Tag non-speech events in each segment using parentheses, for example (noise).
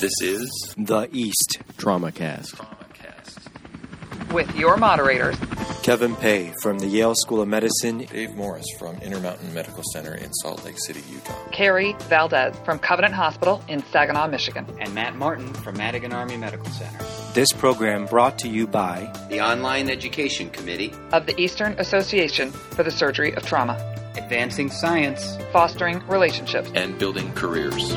This is The East TraumaCast. TraumaCast. with your moderators, Kevin Pay from the Yale School of Medicine. Dave Morris from Intermountain Medical Center in Salt Lake City, Utah. Carrie Valdez from Covenant Hospital in Saginaw, Michigan. and Matt Martin from Madigan Army Medical Center. This program brought to you by the Online Education Committee, of the Eastern Association for the Surgery of Trauma, Advancing Science. fostering relationships. And building careers.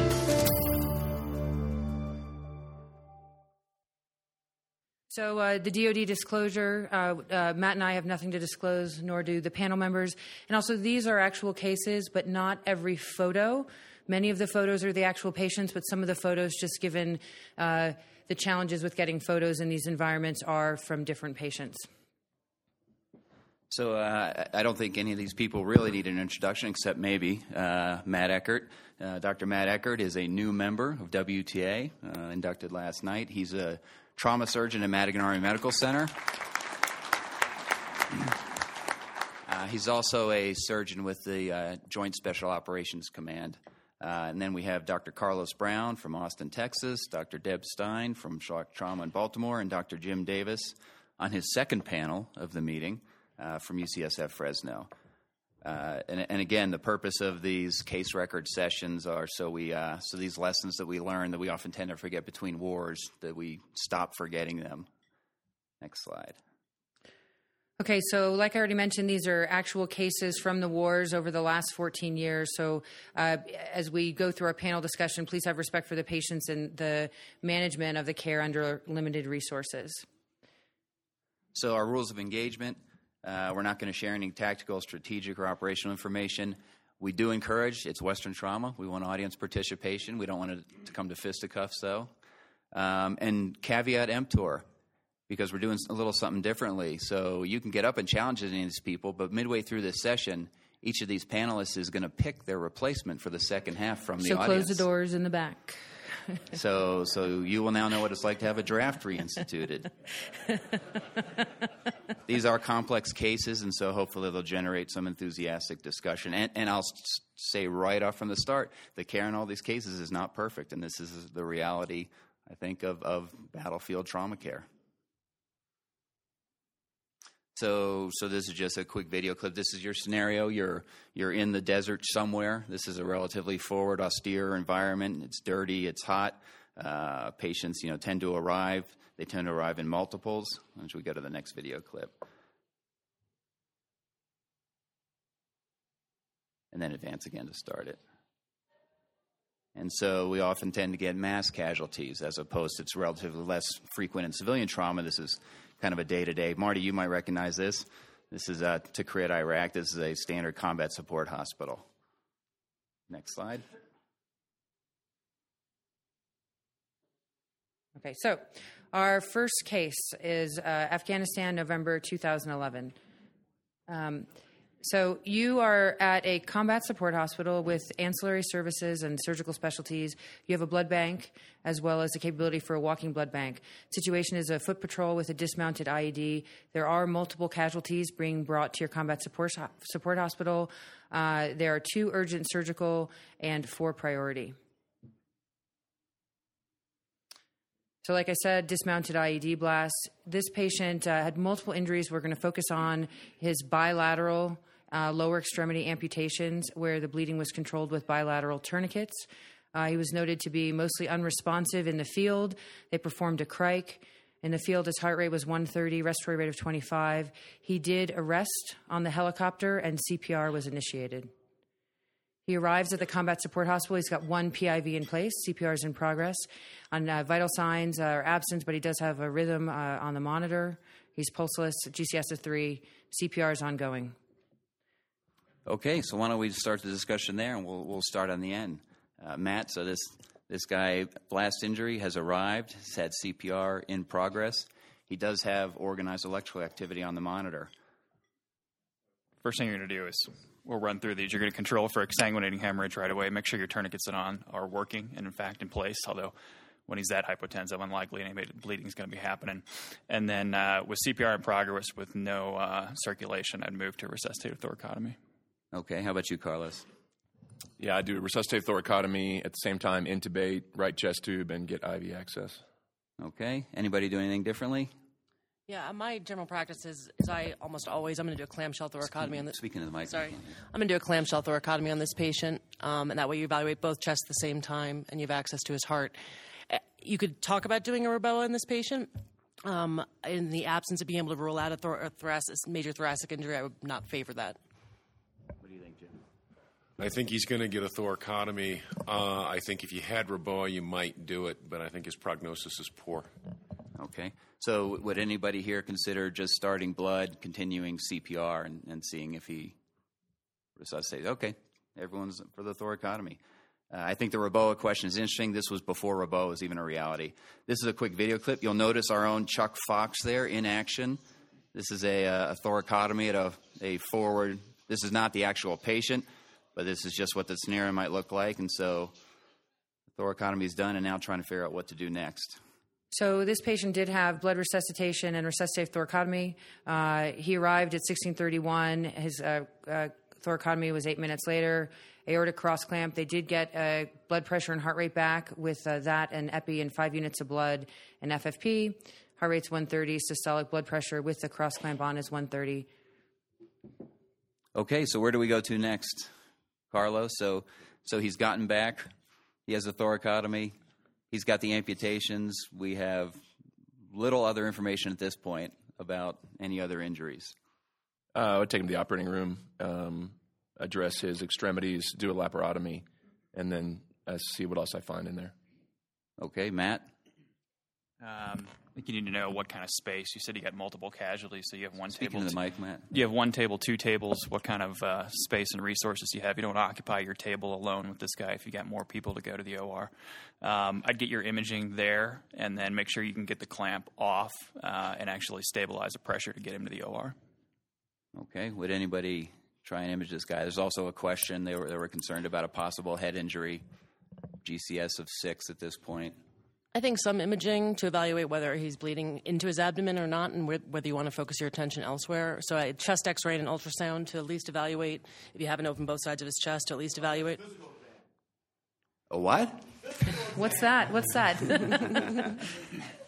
So uh, the DoD disclosure, uh, uh, Matt and I have nothing to disclose, nor do the panel members. And also, these are actual cases, but not every photo. Many of the photos are the actual patients, but some of the photos, just given uh, the challenges with getting photos in these environments, are from different patients. So uh, I don't think any of these people really need an introduction, except maybe uh, Matt Eckert. Uh, Dr. Matt Eckert is a new member of WTA, uh, inducted last night. He's a trauma surgeon at Madigan Army Medical Center. Uh, he's also a surgeon with the uh, Joint Special Operations Command. Uh, and then we have Dr. Carlos Brown from Austin, Texas, Dr. Deb Stein from Shock Trauma in Baltimore, and Dr. Jim Davis on his second panel of the meeting uh, from UCSF Fresno. Uh, and, and again, the purpose of these case record sessions are so we uh, so these lessons that we learn that we often tend to forget between wars that we stop forgetting them. Next slide. Okay, so like I already mentioned, these are actual cases from the wars over the last 14 years. So uh, as we go through our panel discussion, please have respect for the patients and the management of the care under limited resources. So our rules of engagement: uh, we're not going to share any tactical, strategic, or operational information. We do encourage it's Western trauma. We want audience participation. We don't want it to come to fisticuffs, though. Um, and caveat emptor, because we're doing a little something differently. So you can get up and challenge any of these people, but midway through this session, each of these panelists is going to pick their replacement for the second half from the so audience. close the doors in the back. (laughs) So, so you will now know what it's like to have a draft reinstituted. (laughs) These are complex cases, and so hopefully they'll generate some enthusiastic discussion. And, and I'll say right off from the start, the care in all these cases is not perfect, and this is the reality, I think, of, of battlefield trauma care. So, so this is just a quick video clip. This is your scenario. You're you're in the desert somewhere. This is a relatively forward, austere environment. It's dirty. It's hot. Uh, patients, you know, tend to arrive. They tend to arrive in multiples. As we go to the next video clip, and then advance again to start it. And so we often tend to get mass casualties as opposed to it's relatively less frequent in civilian trauma. This is kind of a day to day. Marty, you might recognize this. This is uh, Tikrit, Iraq. This is a standard combat support hospital. Next slide. Okay, so our first case is uh, Afghanistan, November 2011. Um, so you are at a combat support hospital with ancillary services and surgical specialties. You have a blood bank as well as the capability for a walking blood bank. Situation is a foot patrol with a dismounted IED. There are multiple casualties being brought to your combat support support hospital. Uh, there are two urgent surgical and four priority. So, like I said, dismounted IED blast. This patient uh, had multiple injuries. We're going to focus on his bilateral uh, lower extremity amputations, where the bleeding was controlled with bilateral tourniquets. Uh, he was noted to be mostly unresponsive in the field. They performed a cric. In the field, his heart rate was 130, respiratory rate of 25. He did arrest on the helicopter, and CPR was initiated. He arrives at the combat support hospital. He's got one PIV in place. CPR is in progress. On uh, vital signs are absent, but he does have a rhythm uh, on the monitor. He's pulseless. GCS of three. CPR is ongoing. Okay, so why don't we start the discussion there, and we'll we'll start on the end. Uh, Matt, so this this guy blast injury has arrived. He's had CPR in progress. He does have organized electrical activity on the monitor. First thing you're going to do is we'll run through these. You're going to control for exsanguinating hemorrhage right away. Make sure your tourniquets on are working and in fact in place. Although when he's that hypotensive, unlikely any bleeding is going to be happening. And then uh, with CPR in progress with no uh, circulation, I'd move to resuscitative thoracotomy. Okay, how about you, Carlos? Yeah, I do a resuscitate thoracotomy at the same time, intubate, right chest tube, and get IV access. Okay. Anybody do anything differently? Yeah, my general practice is, is I almost always I'm going to do a clamshell thoracotomy on this. Speaking of the mic. Sorry, I'm going to do a clamshell thoracotomy on this patient, um, and that way you evaluate both chests at the same time, and you have access to his heart. Uh, You could talk about doing a REBOA in this patient. Um, in the absence of being able to rule out a, thor- a thoracic, major thoracic injury, I would not favor that. What do you think, Jim? I think he's going to get a thoracotomy. Uh, I think if you had REBOA, you might do it, but I think his prognosis is poor. Okay. So, would anybody here consider just starting blood, continuing CPR, and, and seeing if he resuscitates? Okay. Everyone's for the thoracotomy. Uh, I think the REBOA question is interesting. This was before REBOA was even a reality. This is a quick video clip. You'll notice our own Chuck Fox there in action. This is a, uh, a thoracotomy at a, a forward. This is not the actual patient, but this is just what the scenario might look like. And so, thoracotomy is done, and now trying to figure out what to do next. So this patient did have blood resuscitation and resuscitative thoracotomy. Uh, he arrived at 1631. His uh, uh, thoracotomy was eight minutes later. Aortic cross clamp. They did get uh, blood pressure and heart rate back with uh, that and epi and five units of blood and FFP. Heart rate's 130. Systolic blood pressure with the cross clamp on is 130. Okay, so where do we go to next, Carlos? So, so he's gotten back. He has a thoracotomy. He's got the amputations. We have little other information at this point about any other injuries. Uh, I would take him to the operating room, um, address his extremities, do a laparotomy, and then uh, see what else I find in there. Okay, Matt. Um, I think you need to know what kind of space. You said you got multiple casualties, so you have one Speaking table. to the mic, Matt. You have one table, two tables. What kind of uh, space and resources you have? You don't occupy your table alone with this guy if you got more people to go to the OR. Um, I'd get your imaging there, and then make sure you can get the clamp off uh, and actually stabilize the pressure to get him to the OR. Okay, would anybody try and image this guy? There's also a question. They were they were concerned about a possible head injury, GCS of six at this point. I think some imaging to evaluate whether he's bleeding into his abdomen or not, and whe- whether you want to focus your attention elsewhere. So, a chest X-ray and an ultrasound to at least evaluate if you haven't opened both sides of his chest, to at least evaluate. A what? (laughs) What's that? What's that? (laughs)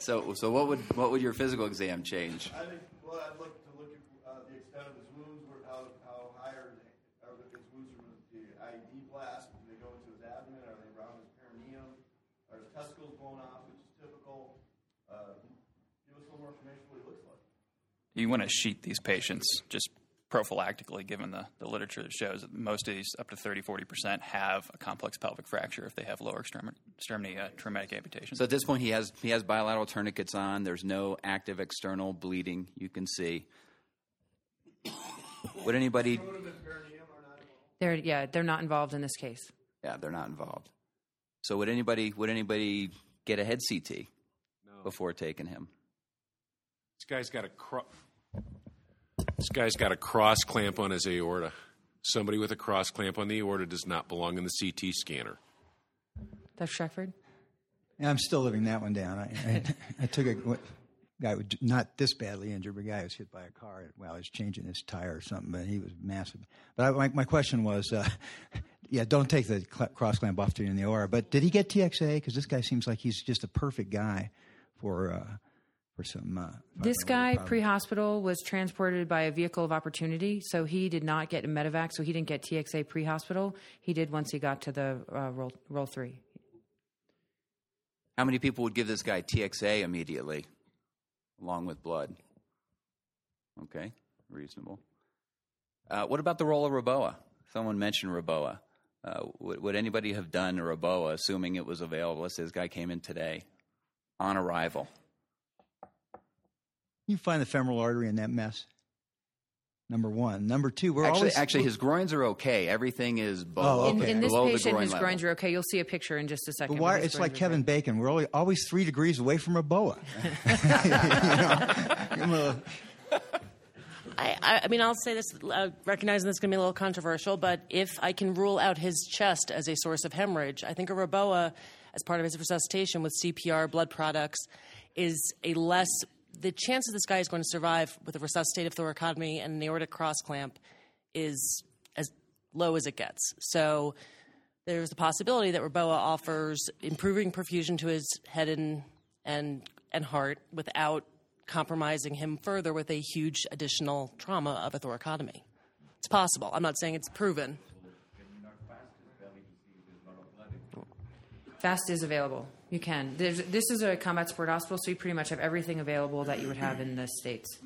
So, so what would what would your physical exam change? I think, well, I'd like to look at uh, the extent of his wounds, where, how, how high are, they, are his wounds from the IED blast? Do they go into his abdomen? Are they around his perineum? Are his testicles blown off, which is typical? Uh, give us a little more information what he looks like. You want to sheet these patients just prophylactically, given the, the literature that shows that most of these, up to 30, 40%, have a complex pelvic fracture if they have lower extremity, extremity uh, traumatic amputation. So at this point, he has he has bilateral tourniquets on. There's no active external bleeding you can see. Would anybody? they're, yeah, they're not involved in this case. Yeah, they're not involved. So would anybody would anybody get a head CT before taking him? This guy's got a cro- this guy's got a cross clamp on his aorta. Somebody with a cross clamp on the aorta does not belong in the CT scanner. Dr. Shackford? Yeah, I'm still living that one down. I, I, I took a what, guy was not this badly injured, but a guy was hit by a car while he was changing his tire or something, but he was massive. But I, my, my question was, uh, (laughs) yeah, don't take the cl- cross clamp off to in the OR. But did he get TXA? Because this guy seems like he's just a perfect guy for uh, for some. Uh, This guy pre-hospital was transported by a vehicle of opportunity, so he did not get a medevac, so he didn't get TXA pre-hospital. He did once he got to the uh, role, role three. How many people would give this guy TXA immediately, along with blood? Okay, reasonable. Uh, what about the role of REBOA? Someone mentioned REBOA. Uh, would, would anybody have done a REBOA, assuming it was available? Let's say this guy came in today, on arrival. You find the femoral artery in that mess. Number one. Number two, we're actually, always actually, his groins are okay. Everything is below, Oh, In, okay. in this below the patient, groin his level. groins are okay. You'll see a picture in just a second. But why? It's like Kevin okay. Bacon. We're always, always three degrees away from a boa. (laughs) (laughs) you know? I, I, I mean, I'll say this, uh, recognizing this is going to be a little controversial, but if I can rule out his chest as a source of hemorrhage, I think a REBOA, as part of his resuscitation with CPR, blood products, is a less. The chances this guy is going to survive with a resuscitative thoracotomy and an aortic cross clamp is as low as it gets. So there's the possibility that REBOA offers improving perfusion to his head and and and heart without compromising him further with a huge additional trauma of a thoracotomy. It's possible. I'm not saying it's proven. Fast is available. You can. There's, this is a combat sport hospital, so you pretty much have everything available that you would have in the states.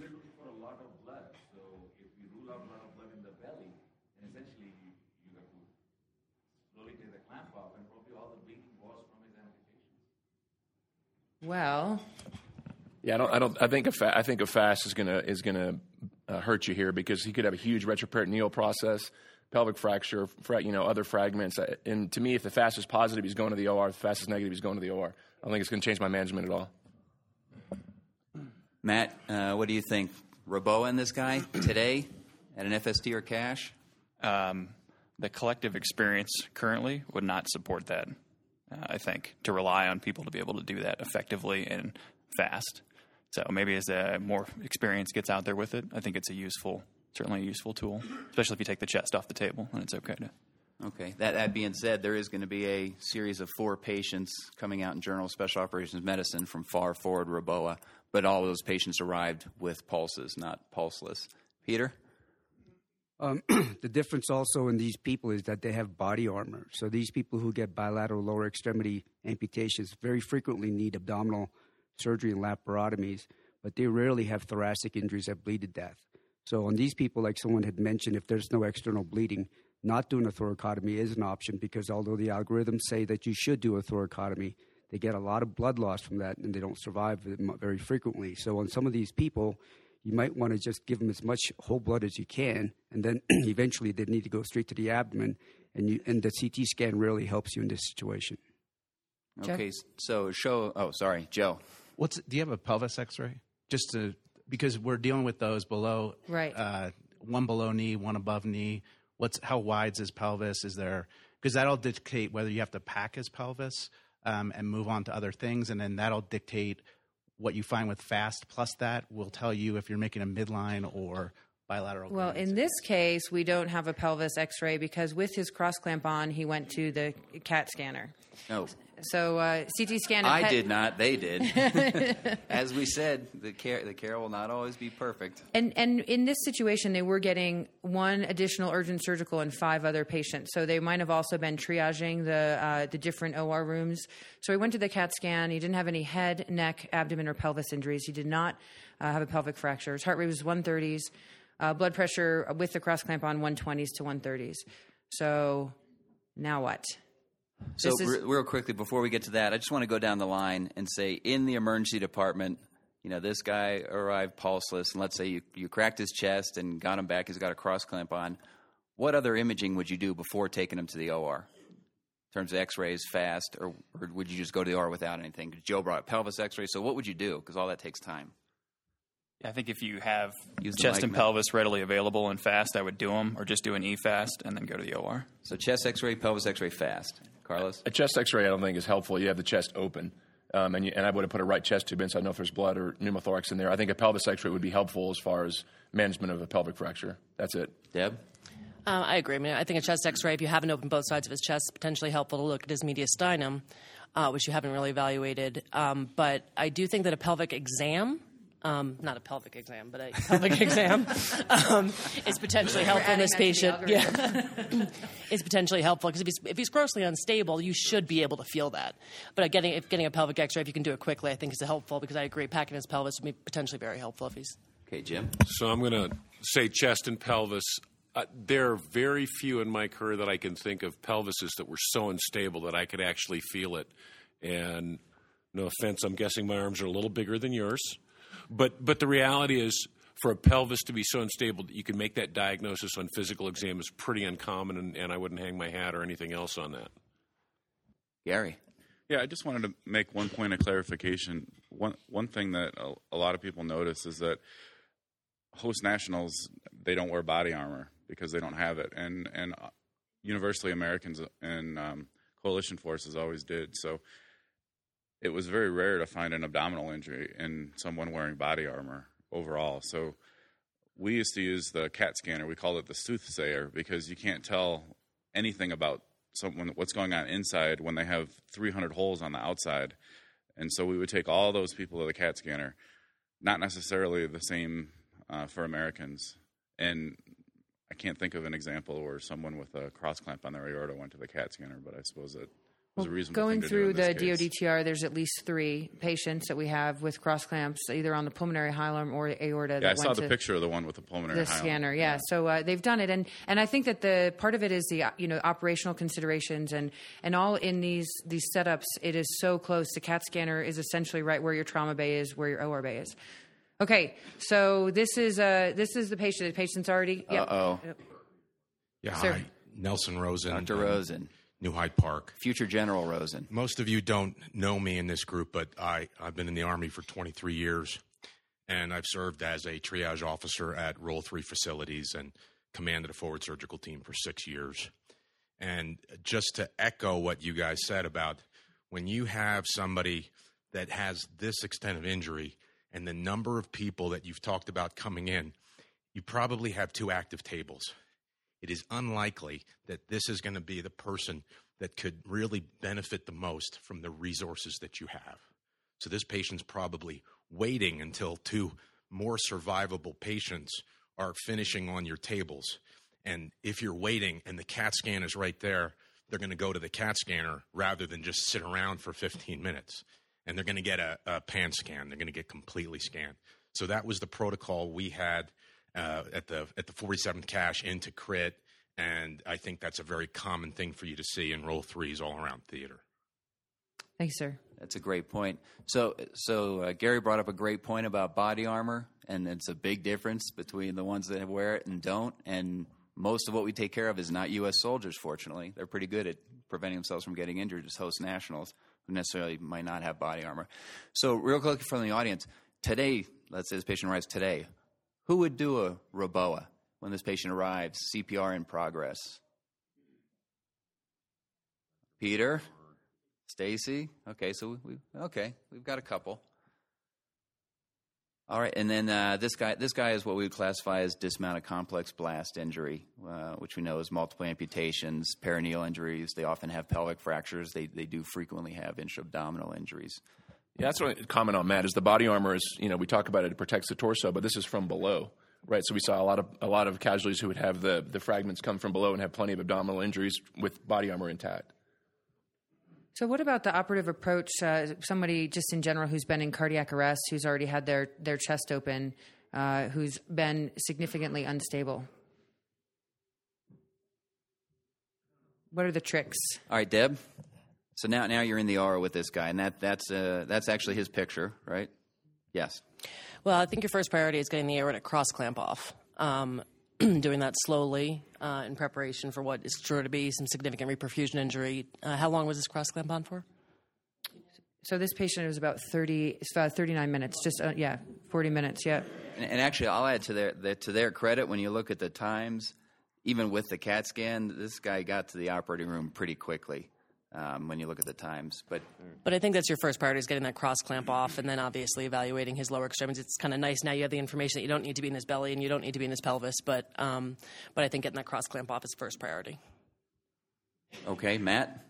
Well, Yeah, I don't. I don't. I think a fa- I think a fast is gonna is gonna uh, hurt you here because he could have a huge retroperitoneal process, pelvic fracture, fra- you know, other fragments. Uh, And to me, if the fast is positive, he's going to the OR. The fast is negative, he's going to the OR. I don't think it's going to change my management at all. Matt, uh, what do you think? REBOA and this guy today at an FST or CASH? Um, the collective experience currently would not support that. Uh, I think to rely on people to be able to do that effectively and fast. So maybe as uh, more experience gets out there with it, I think it's a useful, certainly a useful tool, especially if you take the chest off the table and it's okay to. Okay. That, that being said, there is going to be a series of four patients coming out in Journal of Special Operations Medicine from far forward REBOA, but all of those patients arrived with pulses, not pulseless. Peter? Um, (clears throat) the difference also in these people is that they have body armor. So these people who get bilateral lower extremity amputations very frequently need abdominal surgery and laparotomies, but they rarely have thoracic injuries that bleed to death. So on these people, like someone had mentioned, if there's no external bleeding, not doing a thoracotomy is an option because although the algorithms say that you should do a thoracotomy, they get a lot of blood loss from that and they don't survive very frequently. So on some of these people, you might want to just give them as much whole blood as you can, and then (clears throat) eventually they need to go straight to the abdomen, and you, and the CT scan really helps you in this situation. Okay, so show. Oh, sorry, Joe. What's do you have a pelvis X-ray? Just to because we're dealing with those below, Right. Uh, one below knee, one above knee. What's how wide's his pelvis? Is there because that'll dictate whether you have to pack his pelvis um, and move on to other things, and then that'll dictate what you find with fast. Plus, that will tell you if you're making a midline or bilateral. Well, in this case, we don't have a pelvis x ray because with his cross clamp on, he went to the CAT scanner. No, So, uh, CT scan. I did not. They did. (laughs) As we said, the care the care will not always be perfect. And and in this situation, they were getting one additional urgent surgical and five other patients. So they might have also been triaging the uh, the different OR rooms. So he went to the CAT scan. He didn't have any head, neck, abdomen, or pelvis injuries. He did not uh, have a pelvic fracture. His heart rate was 130s. Uh, blood pressure with the cross clamp on 120s to 130s. So now what? So, is- re- real quickly before we get to that, I just want to go down the line and say, in the emergency department, you know, this guy arrived pulseless, and let's say you, you cracked his chest and got him back. He's got a cross clamp on. What other imaging would you do before taking him to the OR? In terms of X-rays, fast, or, or would you just go to the OR without anything? Joe brought pelvis X-ray, so what would you do? Because all that takes time. I think if you have Use chest and Matt. pelvis readily available and fast, I would do them, or just do an E fast and then go to the OR. So chest X-ray, pelvis X-ray, fast. Carlos, A chest X-ray, I don't think is helpful. You have the chest open, um, and you, and I would have put a right chest tube in, so I know if there's blood or pneumothorax in there. I think a pelvis X-ray would be helpful as far as management of a pelvic fracture. That's it. Deb. Um, I agree. I mean, I think a chest X-ray, if you haven't opened both sides of his chest, potentially helpful to look at his mediastinum, uh, which you haven't really evaluated. Um, but I do think that a pelvic exam. Um, not a pelvic exam, but a pelvic (laughs) exam um, is potentially helpful in this that to the patient. algorithm. Yeah, is potentially helpful because if he's if he's grossly unstable, you should be able to feel that. But uh, getting if getting a pelvic X-ray, if you can do it quickly, I think is helpful because I agree packing his pelvis would be potentially very helpful if he's Okay, Jim. So I'm going to say chest and pelvis. Uh, there are very few in my career that I can think of pelvises that were so unstable that I could actually feel it. And no offense, I'm guessing my arms are a little bigger than yours. But but the reality is, for a pelvis to be so unstable that you can make that diagnosis on physical exam is pretty uncommon, and, and I wouldn't hang my hat or anything else on that. Gary. Yeah, I just wanted to make one point of clarification. One one thing that a, a lot of people notice is that host nationals they don't wear body armor because they don't have it, and and uh, universally Americans and um, coalition forces always did. So it was very rare to find an abdominal injury in someone wearing body armor overall. So we used to use the CAT scanner. We called it the soothsayer because you can't tell anything about someone what's going on inside when they have 300 holes on the outside. And so we would take all those people to the CAT scanner, not necessarily the same uh, for Americans. And I can't think of an example where someone with a cross clamp on their aorta went to the CAT scanner, but I suppose reasonable Going thing to through do in the case. DODTR, there's at least three patients that we have with cross clamps, either on the pulmonary hilum or aorta. Yeah, I saw the picture of the one with the pulmonary the hilum. scanner. Yeah, so uh, they've done it, and and I think that the part of it is the uh, you know operational considerations and and all in these these setups. It is so close. The CAT scanner is essentially right where your trauma bay is, where your OR bay is. Okay, so this is uh this is the patient. The patient's already. Yep. Uh-oh. Yep. Yeah, Sir. hi. Nelson Rosen. Dr. um, Rosen. New Hyde Park. Future General Rosen. Most of you don't know me in this group, but I, I've been in the Army for 23 years, and I've served as a triage officer at Role 3 facilities and commanded a forward surgical team for six years. And just to echo what you guys said about when you have somebody that has this extent of injury and the number of people that you've talked about coming in, you probably have two active tables it is unlikely that this is going to be the person that could really benefit the most from the resources that you have. So this patient's probably waiting until two more survivable patients are finishing on your tables. And if you're waiting and the CAT scan is right there, they're going to go to the CAT scanner rather than just sit around for 15 minutes. And they're going to get a, a pan scan. They're going to get completely scanned. So that was the protocol we had uh, at the at the 47th CASH in Tikrit, and I think that's a very common thing for you to see in role threes all around theater. Thank you, sir. That's a great point. So, so uh, Gary brought up a great point about body armor, and it's a big difference between the ones that wear it and don't. And most of what we take care of is not U.S. soldiers. Fortunately, they're pretty good at preventing themselves from getting injured as host nationals who necessarily might not have body armor. So, real quick from the audience, today, let's say this patient arrives today, who would do a REBOA when this patient arrives? CPR in progress. Peter, Stacy. Okay, so we, okay, we've got a couple. All right, and then uh, this guy. This guy is what we would classify as dismounted complex blast injury, uh, which we know is multiple amputations, perineal injuries. They often have pelvic fractures. They they do frequently have intra-abdominal injuries. Yeah, that's what I comment on, Matt. Is the body armor is you know we talk about it, it protects the torso, but this is from below, right? So we saw a lot of a lot of casualties who would have the the fragments come from below and have plenty of abdominal injuries with body armor intact. So, what about the operative approach? Uh, somebody just in general who's been in cardiac arrest, who's already had their, their chest open, uh, who's been significantly unstable. What are the tricks? All right, Deb. So now now you're in the aura with this guy, and that that's uh, that's actually his picture, right? Yes. Well, I think your first priority is getting the aortic cross clamp off. Um, (clears throat) doing that slowly uh, in preparation for what is sure to be some significant reperfusion injury. Uh, how long was this cross clamp on for? So, this patient was about 30, it's about 39 minutes, just, uh, yeah, 40 minutes, yeah. And, and actually, I'll add to their, their to their credit when you look at the times, even with the CAT scan, this guy got to the operating room pretty quickly. Um, when you look at the times, but But I think that's your first priority is getting that cross clamp off, and then obviously evaluating his lower extremities. It's kind of nice now you have the information that you don't need to be in his belly and you don't need to be in his pelvis. But um, but I think getting that cross clamp off is first priority. okay, Matt.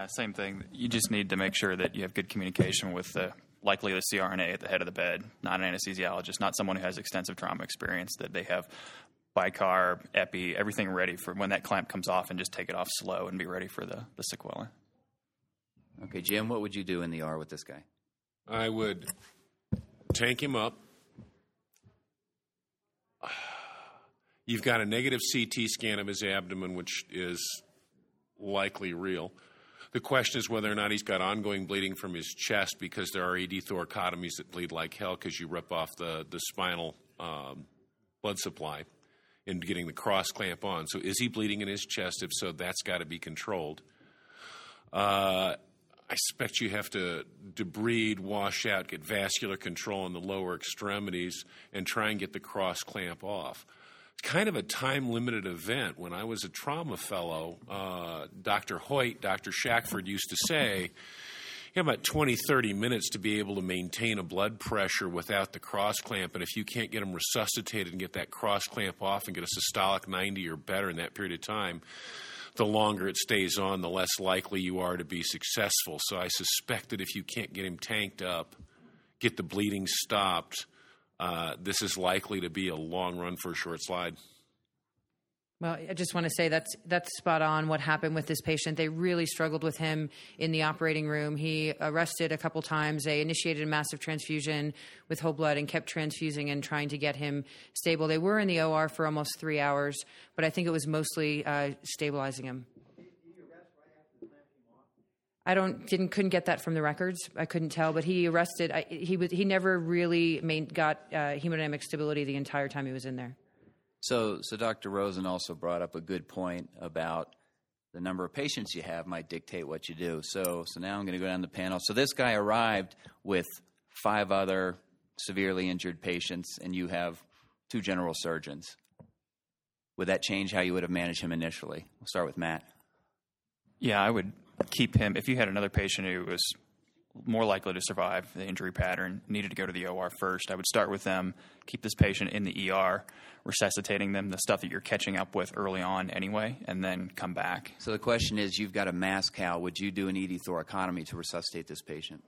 Yeah, same thing. You just need to make sure that you have good communication with the likely the CRNA at the head of the bed, not an anesthesiologist, not someone who has extensive trauma experience. That they have bicar, epi, everything ready for when that clamp comes off, and just take it off slow and be ready for the the sequela. Okay, Jim, what would you do in the R with this guy? I would tank him up. (sighs) You've got a negative CT scan of his abdomen, which is likely real. The question is whether or not he's got ongoing bleeding from his chest because there are ED thoracotomies that bleed like hell because you rip off the, the spinal um, blood supply in getting the cross clamp on. So, is he bleeding in his chest? If so, that's got to be controlled. Uh, I suspect you have to debride, wash out, get vascular control in the lower extremities, and try and get the cross clamp off. It's kind of a time limited event. When I was a trauma fellow, uh, Dr. Hoyt, Dr. Shackford used to say, you have about 20, 30 minutes to be able to maintain a blood pressure without the cross clamp. And if you can't get them resuscitated and get that cross clamp off and get a systolic 90 or better in that period of time, the longer it stays on, the less likely you are to be successful. So I suspect that if you can't get him tanked up, get the bleeding stopped, uh, this is likely to be a long run for a short slide. Well, I just want to say that's that's spot on. What happened with this patient? They really struggled with him in the operating room. He arrested a couple times. They initiated a massive transfusion with whole blood and kept transfusing and trying to get him stable. They were in the OR for almost three hours, but I think it was mostly uh, stabilizing him. I don't didn't couldn't get that from the records. I couldn't tell, but he arrested. I, he was he never really got uh, hemodynamic stability the entire time he was in there. So, so Dr. Rosen also brought up a good point about the number of patients you have might dictate what you do. So, so now I'm going to go down the panel. So this guy arrived with five other severely injured patients, and you have two general surgeons. Would that change how you would have managed him initially? We'll start with Matt. Yeah, I would keep him. If you had another patient who was more likely to survive the injury pattern, needed to go to the OR first, I would start with them, keep this patient in the ER, resuscitating them, the stuff that you're catching up with early on anyway, and then come back. So the question is you've got a mass cal. Would you do an ED thoracotomy to resuscitate this patient?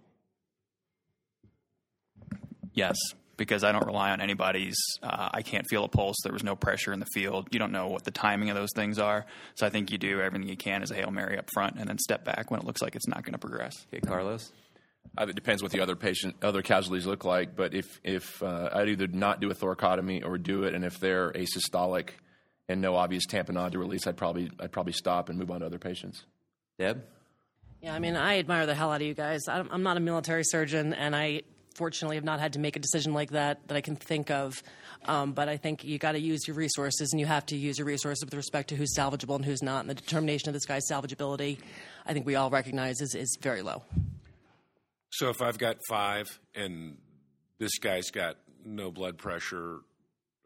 Yes, because I don't rely on anybody's. Uh, I can't feel a pulse. There was no pressure in the field. You don't know what the timing of those things are. So I think you do everything you can as a hail mary up front, and then step back when it looks like it's not going to progress. Okay, Carlos. Uh, it depends what the other patient, other casualties look like. But if if uh, I'd either not do a thoracotomy or do it, and if they're asystolic and no obvious tamponade to release, I'd probably I'd probably stop and move on to other patients. Deb. Yeah, I mean, I admire the hell out of you guys. I'm I'm not a military surgeon, and I fortunately have not had to make a decision like that that I can think of. Um, but I think you got to use your resources, and you have to use your resources with respect to who's salvageable and who's not. And the determination of this guy's salvageability, I think we all recognize is, is very low. So if I've got five and this guy's got no blood pressure,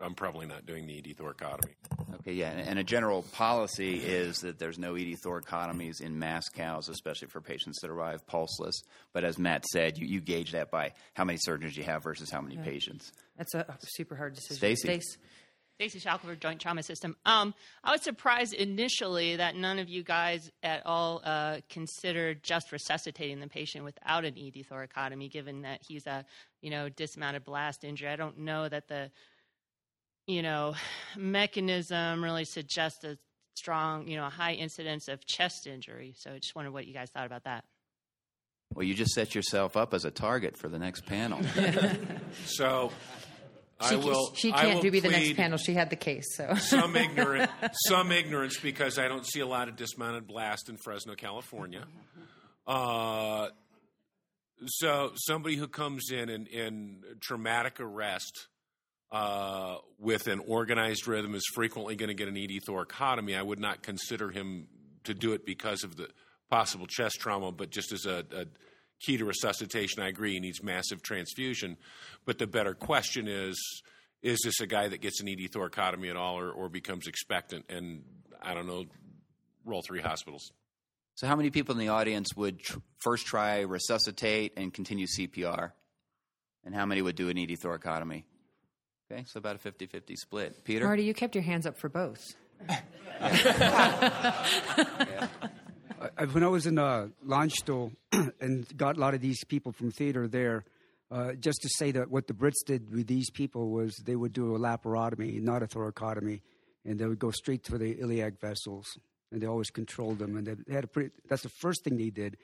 I'm probably not doing the ED thoracotomy. Okay, yeah, and a general policy is that there's no ED thoracotomies in mass cows, especially for patients that arrive pulseless. But as Matt said, you, you gauge that by how many surgeons you have versus how many Yeah. patients. That's a super hard decision. Stacy. Stace. Stacy Shackelford, Joint Trauma System. Um, I was surprised initially that none of you guys at all uh, considered just resuscitating the patient without an ED thoracotomy, given that he's a you know dismounted blast injury. I don't know that the you know mechanism really suggests a strong you know a high incidence of chest injury. So I just wondered what you guys thought about that. Well, you just set yourself up as a target for the next panel. (laughs) So I She, will. she can't will do be the next panel. She had the case, so some ignorant, (laughs) some ignorance because I don't see a lot of dismounted blast in Fresno, California. Uh, so somebody who comes in in, in traumatic arrest uh, with an organized rhythm is frequently going to get an ED thoracotomy. I would not consider him to do it because of the possible chest trauma, but just as a, a key to resuscitation. I agree he needs massive transfusion, but the better question is: Is this a guy that gets an ED thoracotomy at all, or, or becomes expectant? And I don't know. Role three hospitals. So, how many people in the audience would tr- first try resuscitate and continue CPR? And how many would do an ED thoracotomy? Okay, so about a 50 50 split. Peter? Marty, you kept your hands up for both. (laughs) (laughs) I, when I was in uh, Landstuhl (clears throat) and got a lot of these people from theater there, uh, just to say that what the Brits did with these people was they would do a laparotomy, not a thoracotomy, and they would go straight to the iliac vessels, and they always controlled them, and they had a pretty. That's the first thing they did.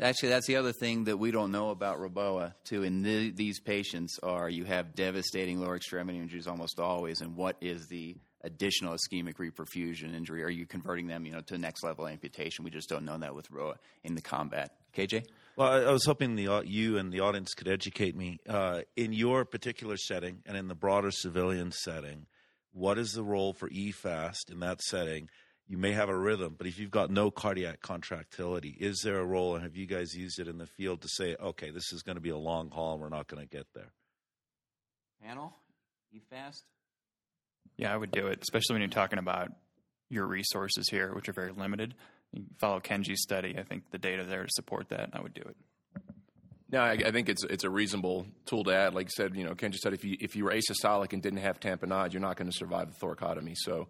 Actually, that's the other thing that we don't know about REBOA, too. In the, these patients, are you have devastating lower extremity injuries almost always, and what is the additional ischemic reperfusion injury? Are you converting them, you know, to next level amputation? We just don't know that with REBOA in the combat. KJ? Well, I, I was hoping the au- you and the audience could educate me uh, in your particular setting and in the broader civilian setting. What is the role for EFAST in that setting? You may have a rhythm, but if you've got no cardiac contractility, is there a role? And have you guys used it in the field to say, okay, this is going to be a long haul, and we're not going to get there? Panel? You fast? Yeah, I would do it, especially when you're talking about your resources here, which are very limited. You follow Kenji's study. I think the data there to support that. I would do it. No, I, I think it's it's a reasonable tool to add. Like I said, you know, Ken just said if you if you were asystolic and didn't have tamponade, you're not going to survive the thoracotomy. So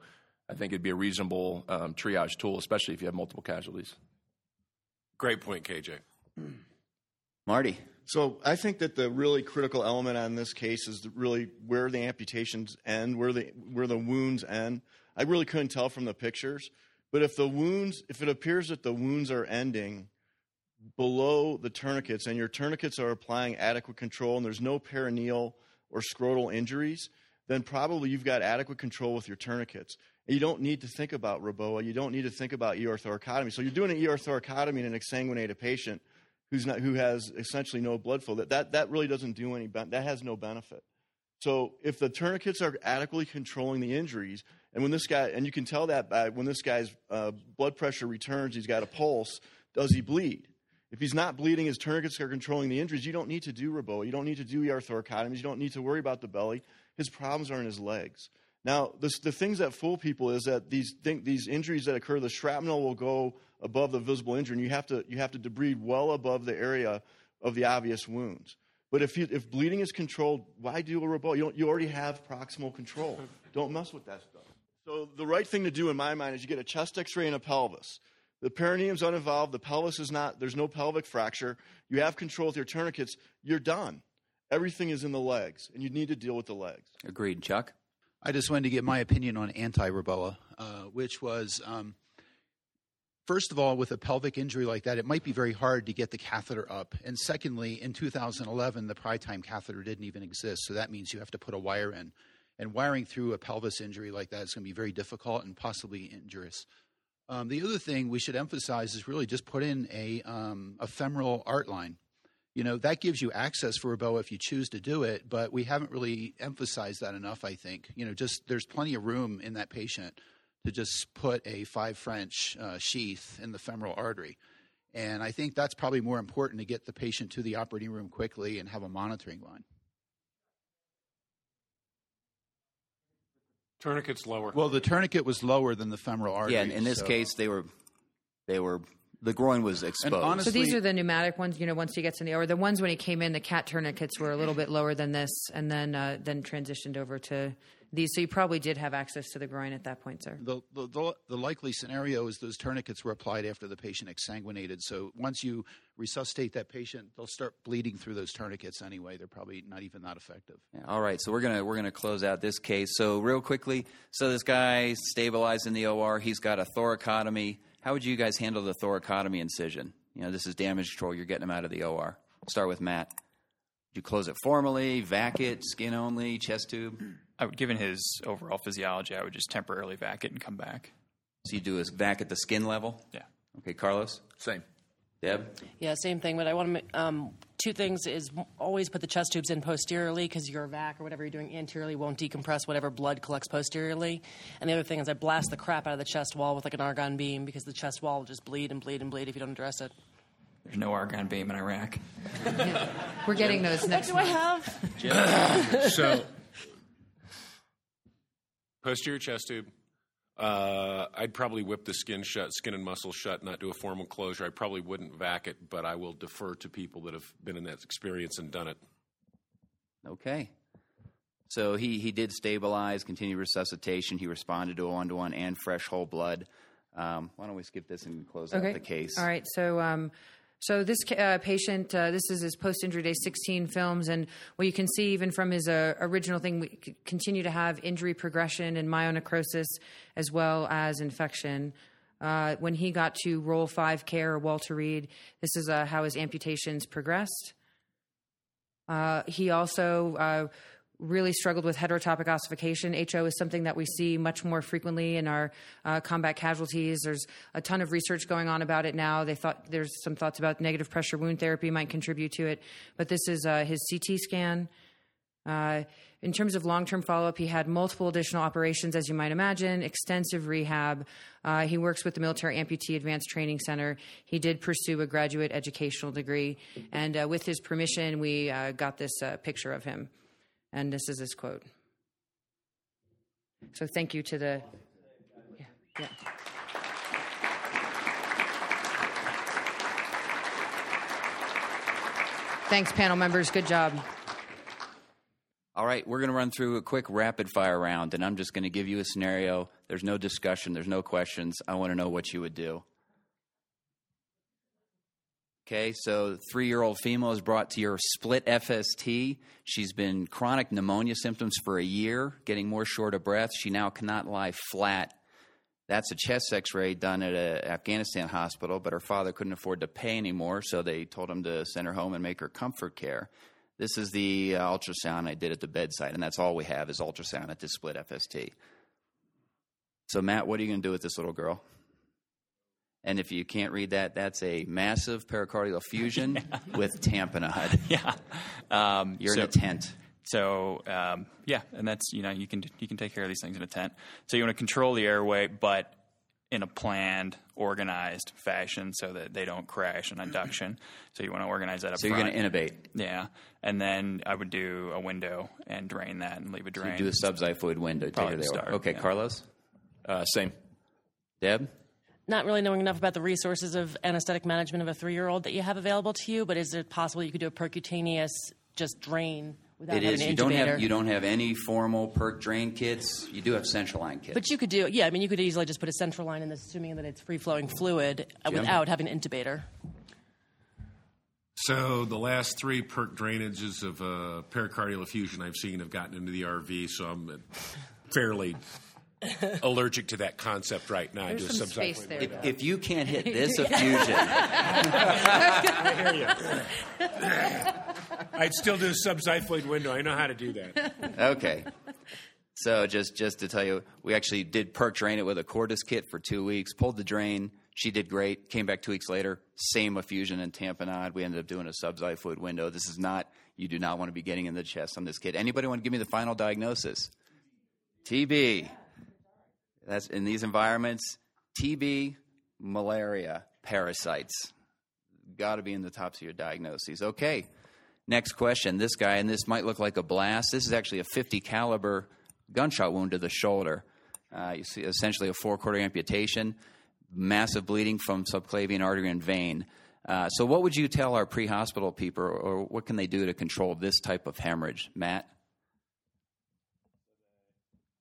I think it'd be a reasonable um, triage tool, especially if you have multiple casualties. Great point, KJ. Marty. So I think that the really critical element on this case is really where the amputations end, where the where the wounds end. I really couldn't tell from the pictures, but if the wounds, if it appears that the wounds are ending below the tourniquets and your tourniquets are applying adequate control and there's no perineal or scrotal injuries, then probably you've got adequate control with your tourniquets. And you don't need to think about REBOA. You don't need to think about ER thoracotomy. So you're doing an ER thoracotomy in an exsanguinated patient who's not, who has essentially no blood flow. That, that, that really doesn't do any, that has no benefit. So if the tourniquets are adequately controlling the injuries, and when this guy, and you can tell that by when this guy's uh, blood pressure returns, he's got a pulse, does he bleed? If he's not bleeding, his tourniquets are controlling the injuries. You don't need to do REBOA. You don't need to do thoracotomies. You don't need to worry about the belly. His problems are in his legs. Now, this, the things that fool people is that these, these injuries that occur, the shrapnel will go above the visible injury, and you have to, you have to debride well above the area of the obvious wounds. But if, you, if bleeding is controlled, why do a REBOA? You, you already have proximal control. Don't mess with that stuff. So the right thing to do, in my mind, is you get a chest X-ray and a pelvis. The perineum's uninvolved. The pelvis is not. There's no pelvic fracture. You have control with your tourniquets. You're done. Everything is in the legs, and you need to deal with the legs. Agreed, Chuck. I just wanted to get my opinion on anti-Reboa, uh, which was um, first of all, with a pelvic injury like that, it might be very hard to get the catheter up. And secondly, in 2011, the Prytime catheter didn't even exist, so that means you have to put a wire in. And wiring through a pelvis injury like that is going to be very difficult and possibly injurious. Um, the other thing we should emphasize is really just put in a, um, a femoral art line. You know, that gives you access for a boa if you choose to do it, but we haven't really emphasized that enough, I think. You know, just there's plenty of room in that patient to just put a five French uh, sheath in the femoral artery. And I think that's probably more important to get the patient to the operating room quickly and have a monitoring line. Tourniquet's lower. Well, the tourniquet was lower than the femoral artery. Yeah, and in this so- case, they were they were the groin was exposed. so these are the pneumatic ones. You know, once he gets in the or the ones when he came in, the cat tourniquets were a little bit lower than this, and then uh, then transitioned over to these. So you probably did have access to the groin at that point, sir. The, the, the, the likely scenario is those tourniquets were applied after the patient exsanguinated. So once you resuscitate that patient, they'll start bleeding through those tourniquets anyway. They're probably not even that effective. Yeah, all right, so we're gonna we're gonna close out this case. So real quickly, so this guy stabilized in the OR. He's got a thoracotomy. How would you guys handle the thoracotomy incision? You know, this is damage control. You're getting him out of the OR. Start with Matt. Do you close it formally, vac it, skin only, chest tube? I would, given his overall physiology, I would just temporarily vac it and come back. So you do a vac at the skin level? Yeah. Okay, Carlos. Same. Deb. Yeah, same thing. But I want to um, two things is always put the chest tubes in posteriorly because your vac or whatever you're doing anteriorly won't decompress whatever blood collects posteriorly. And the other thing is I blast the crap out of the chest wall with like an argon beam because the chest wall will just bleed and bleed and bleed if you don't address it. There's no argon beam in Iraq. (laughs) We're getting those next. (laughs) What next. do I have? (laughs) so, posterior chest tube. Uh, I'd probably whip the skin shut, skin and muscle shut, not do a formal closure. I probably wouldn't vac it, but I will defer to people that have been in that experience and done it. Okay. So he, he did stabilize, continue resuscitation. He responded to a one to one and fresh whole blood. Um, why don't we skip this and close Okay. out the case? All right. So, um, so this uh, patient, uh, this is his post-injury day 16 films, and what you can see even from his uh, original thing, we continue to have injury progression and myonecrosis as well as infection. Uh, when he got to Role Five Care or Walter Reed, this is uh, how his amputations progressed. Uh, he also really struggled with heterotopic ossification. HO is something that we see much more frequently in our uh, combat casualties. There's a ton of research going on about it now. They thought there's some thoughts about negative pressure wound therapy might contribute to it, but this is uh, his CT scan. Uh, in terms of long term follow up, he had multiple additional operations, as you might imagine, extensive rehab. Uh, he works with the Military Amputee Advanced Training Center. He did pursue a graduate educational degree. And uh, with his permission, we uh, got this uh, picture of him. And this is his quote. So thank you to the. Yeah, yeah. Thanks, panel members. Good job. All right, we're going to run through a quick rapid fire round, and I'm just going to give you a scenario. There's no discussion, there's no questions. I want to know what you would do. Okay, so three year old female is brought to your split FST. She's been chronic pneumonia symptoms for a year, getting more short of breath. She now cannot lie flat. That's a chest x ray done at an Afghanistan hospital, but her father couldn't afford to pay anymore, so they told him to send her home and make her comfort care. This is the uh, ultrasound I did at the bedside, and that's all we have is ultrasound at this split FST. So, Matt, what are you going to do with this little girl? And if you can't read that, that's a massive pericardial effusion (laughs) with tamponade. (laughs) Yeah, um, You're so, in a tent. So um, yeah, and that's you know you can you can take care of these things in a tent. So you want to control the airway, but in a planned, organized fashion, so that they don't crash an induction. So you want to organize that up. So you're going to intubate. Yeah, and then I would do a window and drain that and leave a So drain. you do a subxiphoid window. Probably her the there. start, Okay, yeah. Carlos. Uh, same. Deb. Not really knowing enough about the resources of anesthetic management of a three year old that you have available to you, but is it possible you could do a percutaneous just drain without It having is. an You don't intubator? have you don't have any formal perk drain kits. You do have central line kits. But you could do, yeah. I mean, you could easily just put a central line in this, assuming that it's free flowing fluid, uh, Jim? without having an intubator. So the last three perk drainages of uh, pericardial effusion I've seen have gotten into the RV, so I'm uh, fairly (laughs) allergic to that concept right now. There's some space there. If, if you can't hit (laughs) this effusion, I hear you. I'd still do a subxiphoid window. I know how to do that. okay. So just just to tell you, we actually did perk drain it with a Cordis kit for two weeks. Pulled the drain. She did great. Came back two weeks later, same effusion and tamponade. We ended up doing a subxiphoid window. This is not. You do not want to be getting in the chest on this kid. Anybody want to give me the final diagnosis? TB. That's in these environments. TB, malaria, parasites. Got to be in the tops of your diagnoses. Okay. Next question. This guy, and this might look like a blast. This is actually a 50 caliber gunshot wound to the shoulder. Uh, you see, essentially a forequarter amputation, massive bleeding from subclavian artery and vein. Uh, so, what would you tell our pre hospital people, or what can they do to control this type of hemorrhage? Matt?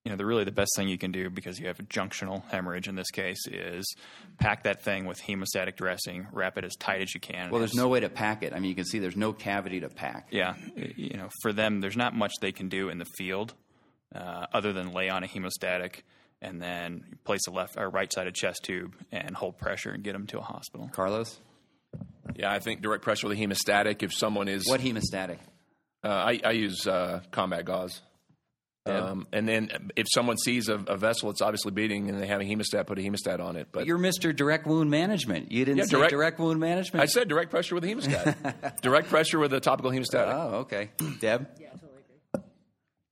You know, the really the best thing you can do because you have a junctional hemorrhage in this case is pack that thing with hemostatic dressing, wrap it as tight as you can. Well, there's no way to pack it. I mean, you can see there's no cavity to pack. Yeah, you know, for them, there's not much they can do in the field uh, other than lay on a hemostatic and then place a left or right sided chest tube and hold pressure and get them to a hospital. Carlos? Yeah, I think direct pressure with a hemostatic. If someone is What hemostatic? Uh, I, I use uh, combat gauze. Deb? Um, and then if someone sees a, a vessel, it's obviously bleeding, and they have a hemostat, put a hemostat on it. But You're Mr. Direct Wound Management. You didn't Yeah, say direct- direct, wound management? I said direct pressure with a hemostat. (laughs) direct pressure with a topical hemostatic. Oh, okay. Deb? Yeah, totally agree.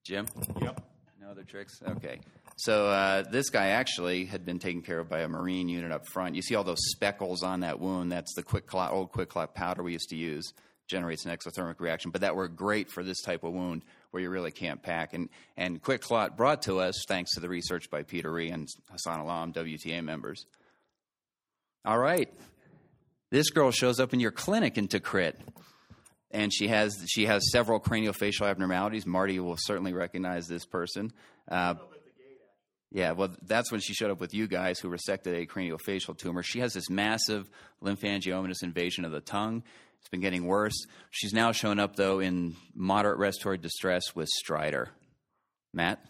Jim? Yep. No other tricks? Okay. So uh, this guy actually had been taken care of by a Marine unit up front. You see all those speckles on that wound. That's the QuikClot, old QuikClot powder we used to use. Generates an exothermic reaction, but that worked great for this type of wound where you really can't pack. And and QuikClot brought to us thanks to the research by Peter Rhee and Hasan Alam, WTA members. All right, this girl shows up in your clinic in Tikrit and she has she has several craniofacial abnormalities. Marty will certainly recognize this person. Uh, yeah, well, that's when she showed up with you guys who resected a craniofacial tumor. She has this massive lymphangiomatous invasion of the tongue. It's been getting worse. She's now shown up though in moderate respiratory distress with stridor. Matt.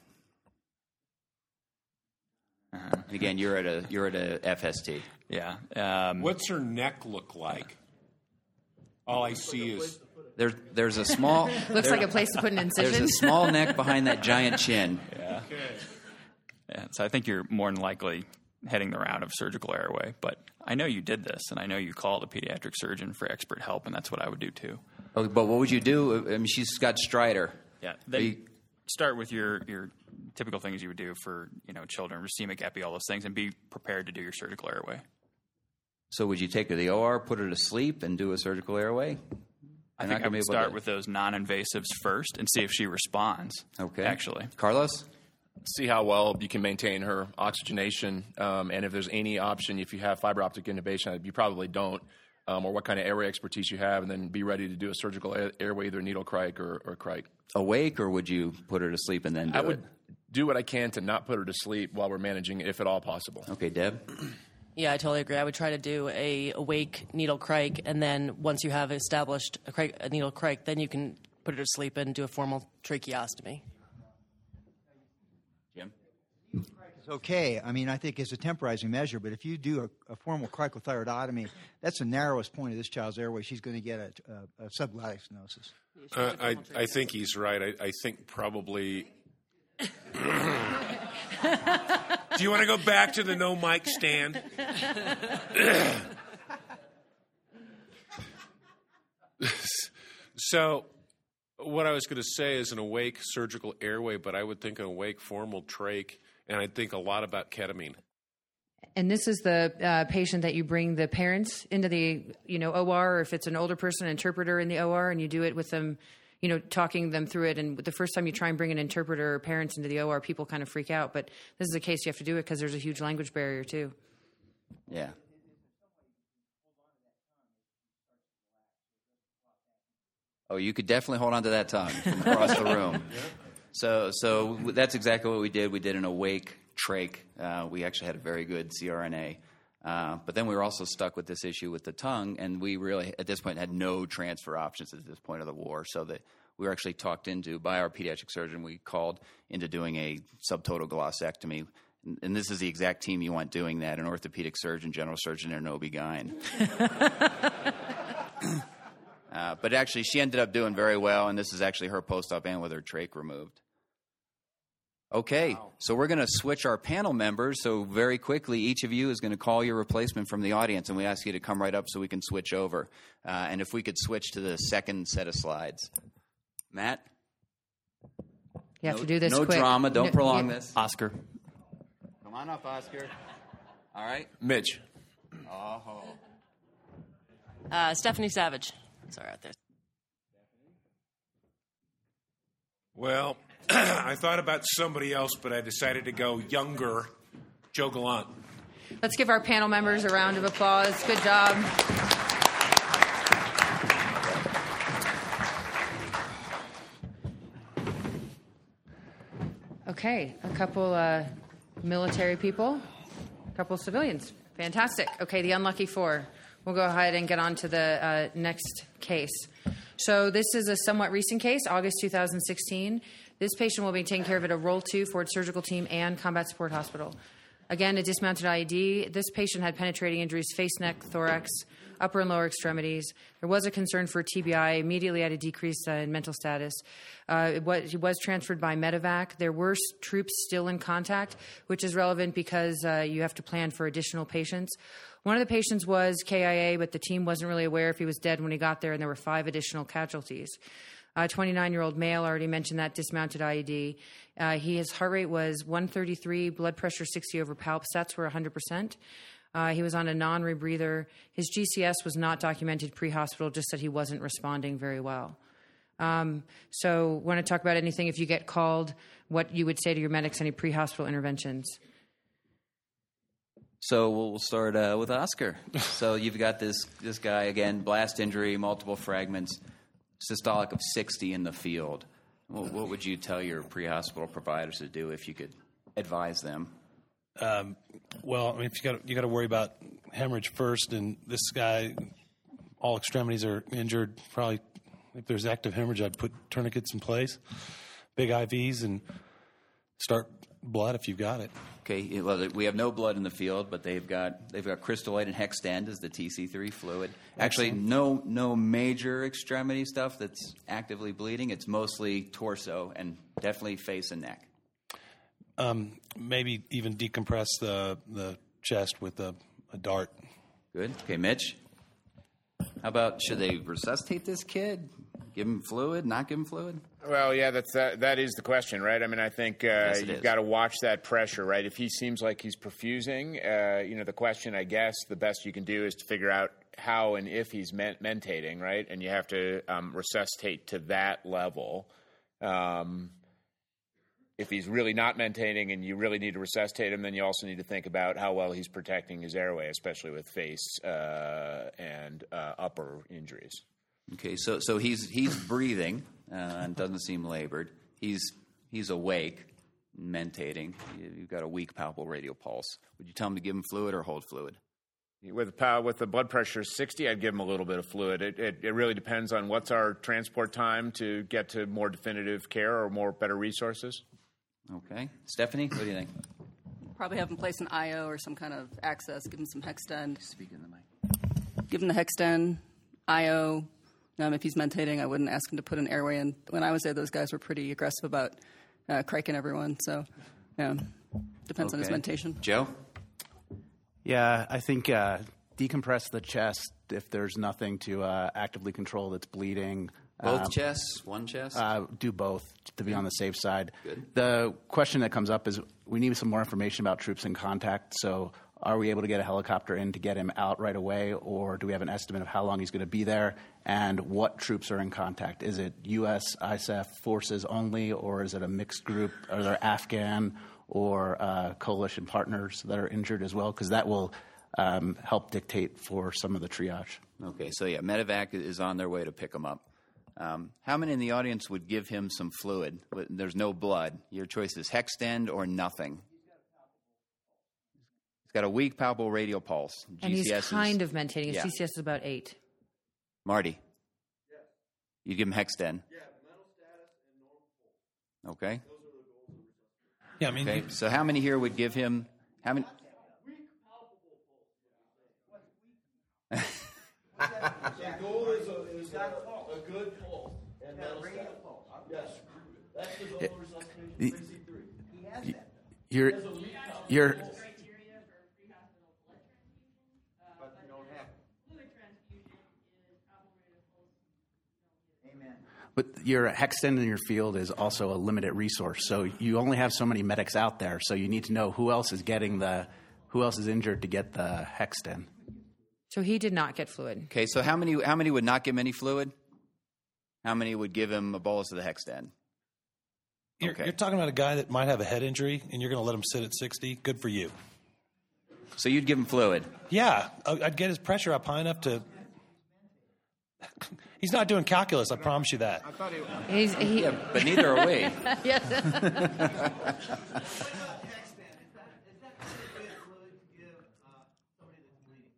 Uh-huh. And again, you're at a you're at a FST. Yeah. Um, What's her neck look like? All I see is There, there's a small. (laughs) Looks there- like a place to put an incision. There's a small neck behind that giant chin. Yeah. Yeah, so I think you're more than likely heading the route of surgical airway. But I know you did this, and I know you called a pediatric surgeon for expert help, and that's what I would do too. Okay, but what would you do? I mean, she's got stridor. Yeah, then you- start with your your typical things you would do for you know children, racemic epi, all those things, and be prepared to do your surgical airway. So would you take her to the OR, put her to sleep, and do a surgical airway? I You're think I would start to- with those non-invasives first and see if she responds. Okay. Actually, Carlos. See how well you can maintain her oxygenation, um, and if there's any option, if you have fiber optic intubation, you probably don't. um, or what kind of airway expertise you have, and then be ready to do a surgical air- airway, either needle cric or, or cric. Awake, or would you put her to sleep and then do I would it? do what I can to not put her to sleep while we're managing it, if at all possible. Okay, Deb. Yeah, I totally agree. I would try to do a awake needle cric, and then once you have established a, cric, a needle cric, then you can put her to sleep and do a formal tracheostomy. Jim? It's okay. I mean, I think it's a temporizing measure, but if you do a, a formal cricothyroidotomy, that's the narrowest point of this child's airway. She's going to get a, a, a subglottic stenosis. Uh, I, I think he's right. I, I think probably. (coughs) Do you want to go back to the no mic stand? (coughs) so, what I was going to say is an awake surgical airway, but I would think an awake formal trach, and I'd think a lot about ketamine. And this is the uh, patient that you bring the parents into the you know OR, or if it's an older person, an interpreter in the OR, and you do it with them, you know, talking them through it. And the first time you try and bring an interpreter or parents into the OR, people kind of freak out. But this is a case you have to do it because there's a huge language barrier too. Yeah. Oh, you could definitely hold on to that tongue from across the room. (laughs) So, so that's exactly what we did. We did an awake trach. Uh, we actually had a very good CRNA. Uh, but then we were also stuck with this issue with the tongue, and we really, at this point, had no transfer options at this point of the war. So that we were actually talked into by our pediatric surgeon. We called into doing a subtotal glossectomy. And- this is the exact team you want doing that an orthopedic surgeon, general surgeon, and an OB-GYN. (laughs) Uh, but actually, she ended up doing very well, and this is actually her post-op and with her trach removed. Okay, so we're going to switch our panel members. So very quickly, each of you is going to call your replacement from the audience, and we ask you to come right up so we can switch over. Uh, and if we could switch to the second set of slides, Matt. You have no, to do this No quick. drama. Don't No- prolong yeah. this. Oscar. Come on up, Oscar. All right. Mitch. Oh. Uh, Stephanie Savage. Sorry, out there. Well, (clears throat) I thought about somebody else, but I decided to go younger. Joe Gallant. Let's give our panel members a round of applause. Good job. Okay, a couple uh, military people, a couple civilians. Fantastic. Okay, the unlucky four. We'll go ahead and get on to the uh, next case. So, this is a somewhat recent case, August 2016. This patient will be taken care of at a Role 2 Forward Surgical Team and Combat Support Hospital. Again, a dismounted IED. This patient had penetrating injuries, face, neck, thorax, upper and lower extremities. There was a concern for TBI. Immediately had a decrease uh, in mental status. Uh, it was, he was transferred by medevac. There were s- troops still in contact, which is relevant because uh, you have to plan for additional patients. One of the patients was KIA, but the team wasn't really aware if he was dead when he got there, and there were five additional casualties. A 29 year old male, already mentioned that, dismounted IED. Uh, he, his heart rate was 133, blood pressure 60 over palp, stats were 100%. Uh, he was on a non rebreather. His GCS was not documented pre hospital, just that he wasn't responding very well. Um, so, want to talk about anything if you get called, what you would say to your medics, any pre hospital interventions? So we'll we'll start uh, with Oscar. so you've got this this guy again, blast injury, multiple fragments, systolic of sixty in the field. What, what would you tell your pre-hospital providers to do if you could advise them? Um, well, I mean, if you got you got to worry about hemorrhage first, and this guy, all extremities are injured. Probably, if there's active hemorrhage, I'd put tourniquets in place, big IVs, and start blood if you've got it. Okay, well, we have no blood in the field, but they've got they've got crystalloid and hextend as the TC3 fluid. Actually, no no major extremity stuff that's actively bleeding. It's mostly torso and definitely face and neck. Um, maybe even decompress the the chest with a, a dart. Good. Okay, Mitch. How about should they resuscitate this kid? Give him fluid? Not give him fluid? Well, yeah, that's that, that is the question, right? I mean, I think uh, Yes, you've got to watch that pressure, right? If he seems like he's perfusing, uh, you know, the question, I guess, the best you can do is to figure out how and if he's men- mentating, right? And you have to um, resuscitate to that level. Um, if he's really not maintaining and you really need to resuscitate him, then you also need to think about how well he's protecting his airway, especially with face uh, and uh, upper injuries. Okay, so so he's he's breathing uh, and doesn't seem labored. He's he's awake, mentating. You- You've got a weak palpable radial pulse. Would you tell him to give him fluid or hold fluid? With pow- with the blood pressure 60, I'd give him a little bit of fluid. It, it, it really depends on what's our transport time to get to more definitive care or more better resources. Okay, Stephanie, what do you think? Probably have him place an IO or some kind of access. Give him some Hextend. Speak in the mic. Give him the Hextend, IO. Um, if he's mentating, I wouldn't ask him to put an airway in. When I was there, those guys were pretty aggressive about uh, criking everyone. So, yeah, depends on his Okay. mentation. Joe? Yeah, I think uh, decompress the chest if there's nothing to uh, actively control that's bleeding. Both Um, chests, one chest. Uh, do both to be on the safe side. Good. The question that comes up is we need some more information about troops in contact. So, are we able to get a helicopter in to get him out right away, or do we have an estimate of how long he's going to be there and what troops are in contact? Is it U.S. ISAF forces only, or is it a mixed group? Are there Afghan or uh, coalition partners that are injured as well? Because that will um, help dictate for some of the triage. Okay, so yeah, medevac is on their way to pick him up. Um, how many in the audience would give him some fluid? There's no blood. Your choice is Hextend or nothing. He's got a weak palpable radial pulse. And he's GCS is- kind of maintaining. His Yeah. GCS is about eight. Marty. You'd give him Hextend. Okay. Yeah, I mean, Okay. So how many here would give him? How many? (laughs) The goal is a, is a, a good pulse and mental status. Yes, that's the goal of resuscitation. Y- He has that. You're, you're, But your Hextend in your field is also a limited resource, so you only have so many medics out there. So you need to know who else is getting the, who else is injured to get the Hextend. So he did not get fluid. Okay. So how many? How many would not give him any fluid? How many would give him a bolus of the Hextend? You're, you're talking about a guy that might have a head injury, and you're going to let him sit at 60. Good for you. So you'd give him fluid. Yeah, I'd get his pressure up high enough to. (laughs) He's not doing calculus. I promise you that. I thought he. He's, he, Yeah, but neither are we. (laughs) yes.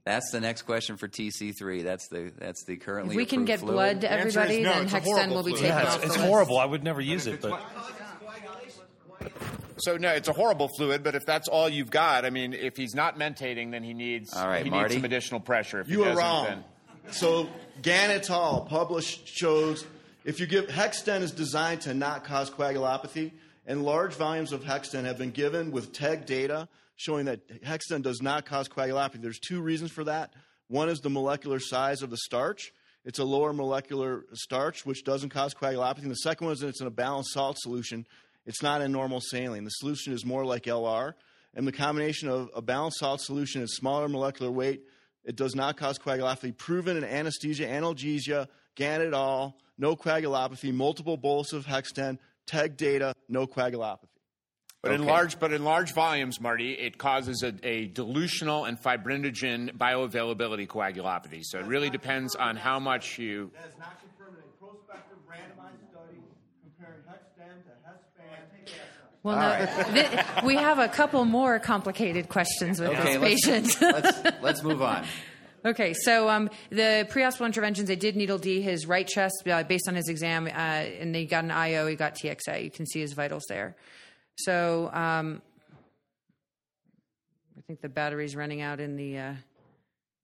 That's the next question for TC3. That's the that's the currently. If we can get fluid. blood to everybody, then Hextend will be taken Yeah, off it's, the it's list. horrible. I would never use it, but So no, it's a horrible fluid. But if that's all you've got, I mean, if he's not mentating, then he needs All right, he Marty. needs some additional pressure. If he You are doesn't, wrong. then- So Gan et al. published shows if you give Hexten is designed to not cause coagulopathy, and large volumes of Hexten have been given with TEG data showing that Hexten does not cause coagulopathy. There's two reasons for that. One is the molecular size of the starch. It's a lower molecular starch, which doesn't cause coagulopathy. And the second one is that it's in a balanced salt solution. It's not in normal saline. The solution is more like LR. And the combination of a balanced salt solution and smaller molecular weight, it does not cause coagulopathy. Proven in anesthesia, analgesia, Gan et al., no coagulopathy, multiple bolus of Hexten, TEG data, no coagulopathy. But in large, but in large volumes, Marty, it causes a, a dilutional and fibrinogen bioavailability coagulopathy. So it really depends on how much you. That is not confirmed in a prospective randomized study comparing Hexten to Hespan. Well, All no, right. (laughs) thi- we have a couple more complicated questions with Okay, this let's, patient. (laughs) let's (laughs) let's move on. Okay, so um, the pre-hospital interventions, they did needle D his right chest uh, based on his exam, uh, and they got an IO, he got TXA. You can see his vitals there. So um, I think the battery's running out in the. Uh,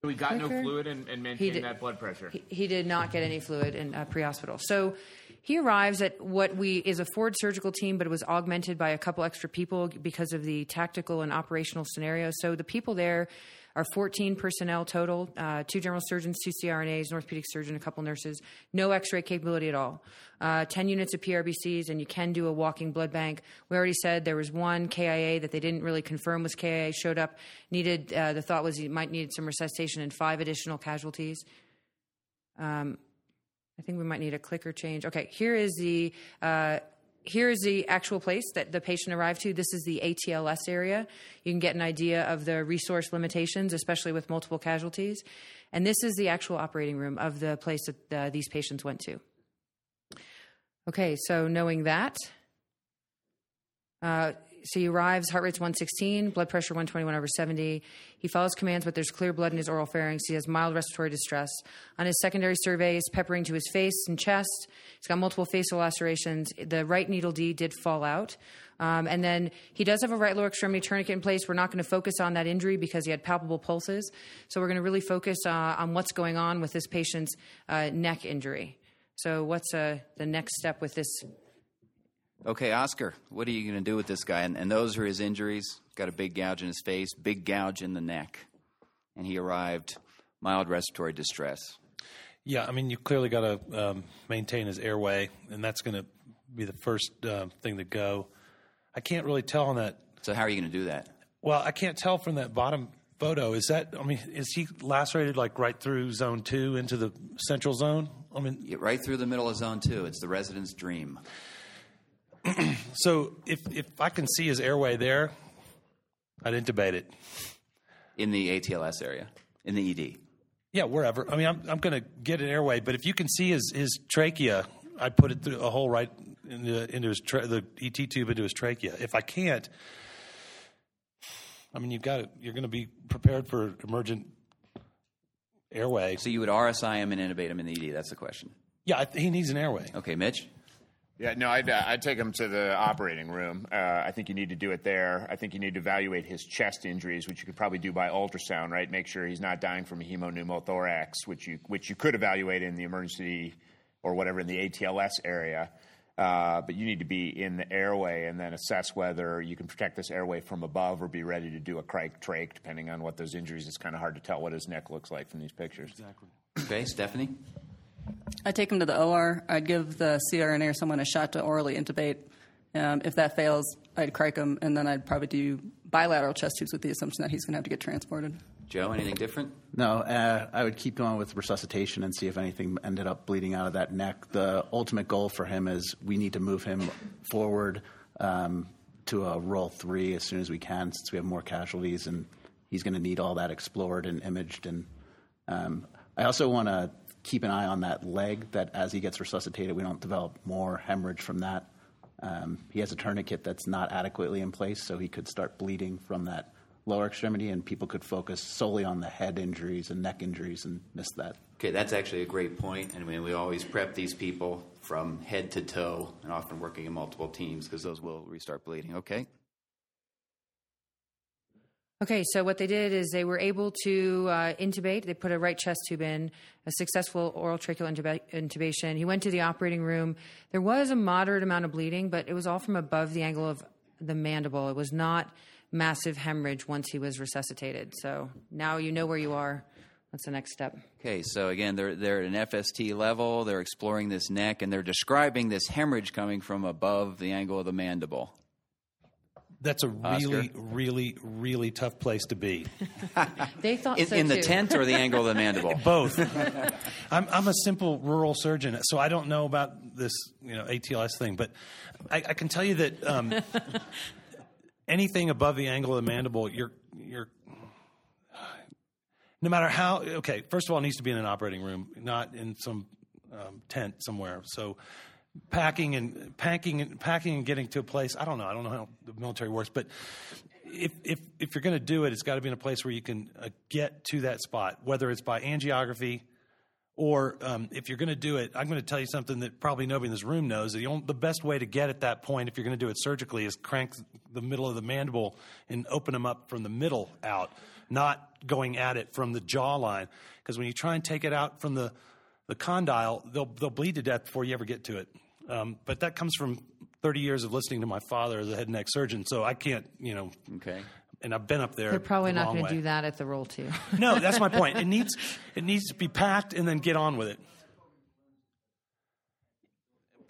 We got no fluid and, and maintained did- that blood pressure. he, he did not get any fluid in uh, pre-hospital. So he arrives at what we is a Forward surgical team, but it was augmented by a couple extra people because of the tactical and operational scenario. So the people there are 14 personnel total: uh, two general surgeons, two CRNAs, an orthopedic surgeon, a couple nurses. No X-ray capability at all. Uh, 10 units of PRBCs, and you can do a walking blood bank. We already said there was one KIA that they didn't really confirm was KIA. Showed up, needed. Uh, the thought was he might need some resuscitation and five additional casualties. Um, I think we might need a clicker change. Okay, here is the uh, here is the actual place that the patient arrived to. This is the ATLS area. You can get an idea of the resource limitations, especially with multiple casualties. And this is the actual operating room of the place that uh, these patients went to. Okay, so knowing that, uh, so he arrives, heart rate's 116, blood pressure 121 over 70. He follows commands, but there's clear blood in his oral pharynx. He has mild respiratory distress. On his secondary surveys, peppering to his face and chest. He's got multiple facial lacerations. The right needle D did fall out. Um, and then he does have a right lower extremity tourniquet in place. We're not going to focus on that injury because he had palpable pulses. So we're going to really focus uh, on what's going on with this patient's uh, neck injury. So, what's uh, the next step with this Okay, Oscar, what are you going to do with this guy? And, and those are his injuries. Got a big gouge in his face, big gouge in the neck, and he arrived mild respiratory distress. Yeah, I mean, you clearly got to um, maintain his airway, and that's going to be the first uh, thing to go. I can't really tell on that. So, how are you going to do that? Well, I can't tell from that bottom photo. Is that? I mean, is he lacerated like right through zone two into the central zone? I mean, Yeah, right through the middle of zone two. It's the resident's dream. (clears throat) so if if I can see his airway there, I'd intubate it. In the ATLS area, in the ED. Yeah, wherever. I mean, I'm I'm going to get an airway, but if you can see his his trachea, I'd put it through a hole right into, into his tra- the ET tube into his trachea. If I can't, I mean, you've got to, you're going to be prepared for emergent airway. So you would RSI him and intubate him in the ED. That's the question. Yeah, I th- he needs an airway. Okay, Mitch. Yeah, no, I'd, uh, I'd take him to the operating room. Uh, I think you need to do it there. I think you need to evaluate his chest injuries, which you could probably do by ultrasound, right? Make sure he's not dying from a hemopneumothorax, which you which you could evaluate in the emergency or whatever in the ATLS area. Uh, but you need to be in the airway and then assess whether you can protect this airway from above or be ready to do a cric trach, depending on what those injuries. It's kind of hard to tell what his neck looks like from these pictures. Exactly. Okay, Stephanie. I'd take him to the OR. I'd give the CRNA or someone a shot to orally intubate. Um, if that fails, I'd cric him, and then I'd probably do bilateral chest tubes with the assumption that he's going to have to get transported. Joe, anything different? No, uh, I would keep going with resuscitation and see if anything ended up bleeding out of that neck. The ultimate goal for him is we need to move him forward um, to a role three as soon as we can, since we have more casualties, and he's going to need all that explored and imaged. And um, I also want to keep an eye on that leg. That as he gets resuscitated, we don't develop more hemorrhage from that. Um, he has a tourniquet that's not adequately in place, so he could start bleeding from that lower extremity, and people could focus solely on the head injuries and neck injuries and miss that. Okay, that's actually a great point. And I mean, we always prep these people from head to toe, and often working in multiple teams because those will restart bleeding. Okay. Okay, so what they did is they were able to uh, intubate. They put a right chest tube in, a successful oral tracheal intuba- intubation. He went to the operating room. There was a moderate amount of bleeding, but it was all from above the angle of the mandible. It was not massive hemorrhage once he was resuscitated. So now you know where you are. What's the next step? Okay, so again, they're they're at an FST level. They're exploring this neck, and they're describing this hemorrhage coming from above the angle of the mandible. That's a Oscar? really, really, really tough place to be. (laughs) They thought In, so in the too. tent or the (laughs) angle of the mandible? Both. (laughs) I'm, I'm a simple rural surgeon, so I don't know about this, you know, ATLS thing. But I, I can tell you that um, anything above the angle of the mandible, you're, you're, no matter how. Okay, first of all, it needs to be in an operating room, not in some um, tent somewhere. So. Packing and packing and packing and getting to a place. I don't know. I don't know how the military works, but if if if you're going to do it, it's got to be in a place where you can uh, get to that spot, whether it's by angiography or um, if you're going to do it. I'm going to tell you something that probably nobody in this room knows. The, only, the best way to get at that point, if you're going to do it surgically, is crank the middle of the mandible and open them up from the middle out, not going at it from the jawline. Because when you try and take it out from the the condyle, they'll they'll bleed to death before you ever get to it. Um, but that comes from 30 years of listening to my father as a head and neck surgeon, so I can't, you know. Okay. And I've been up there. They're probably the not going to do that at the role two. (laughs) No, that's my point. It (laughs) needs it needs to be packed and then get on with it.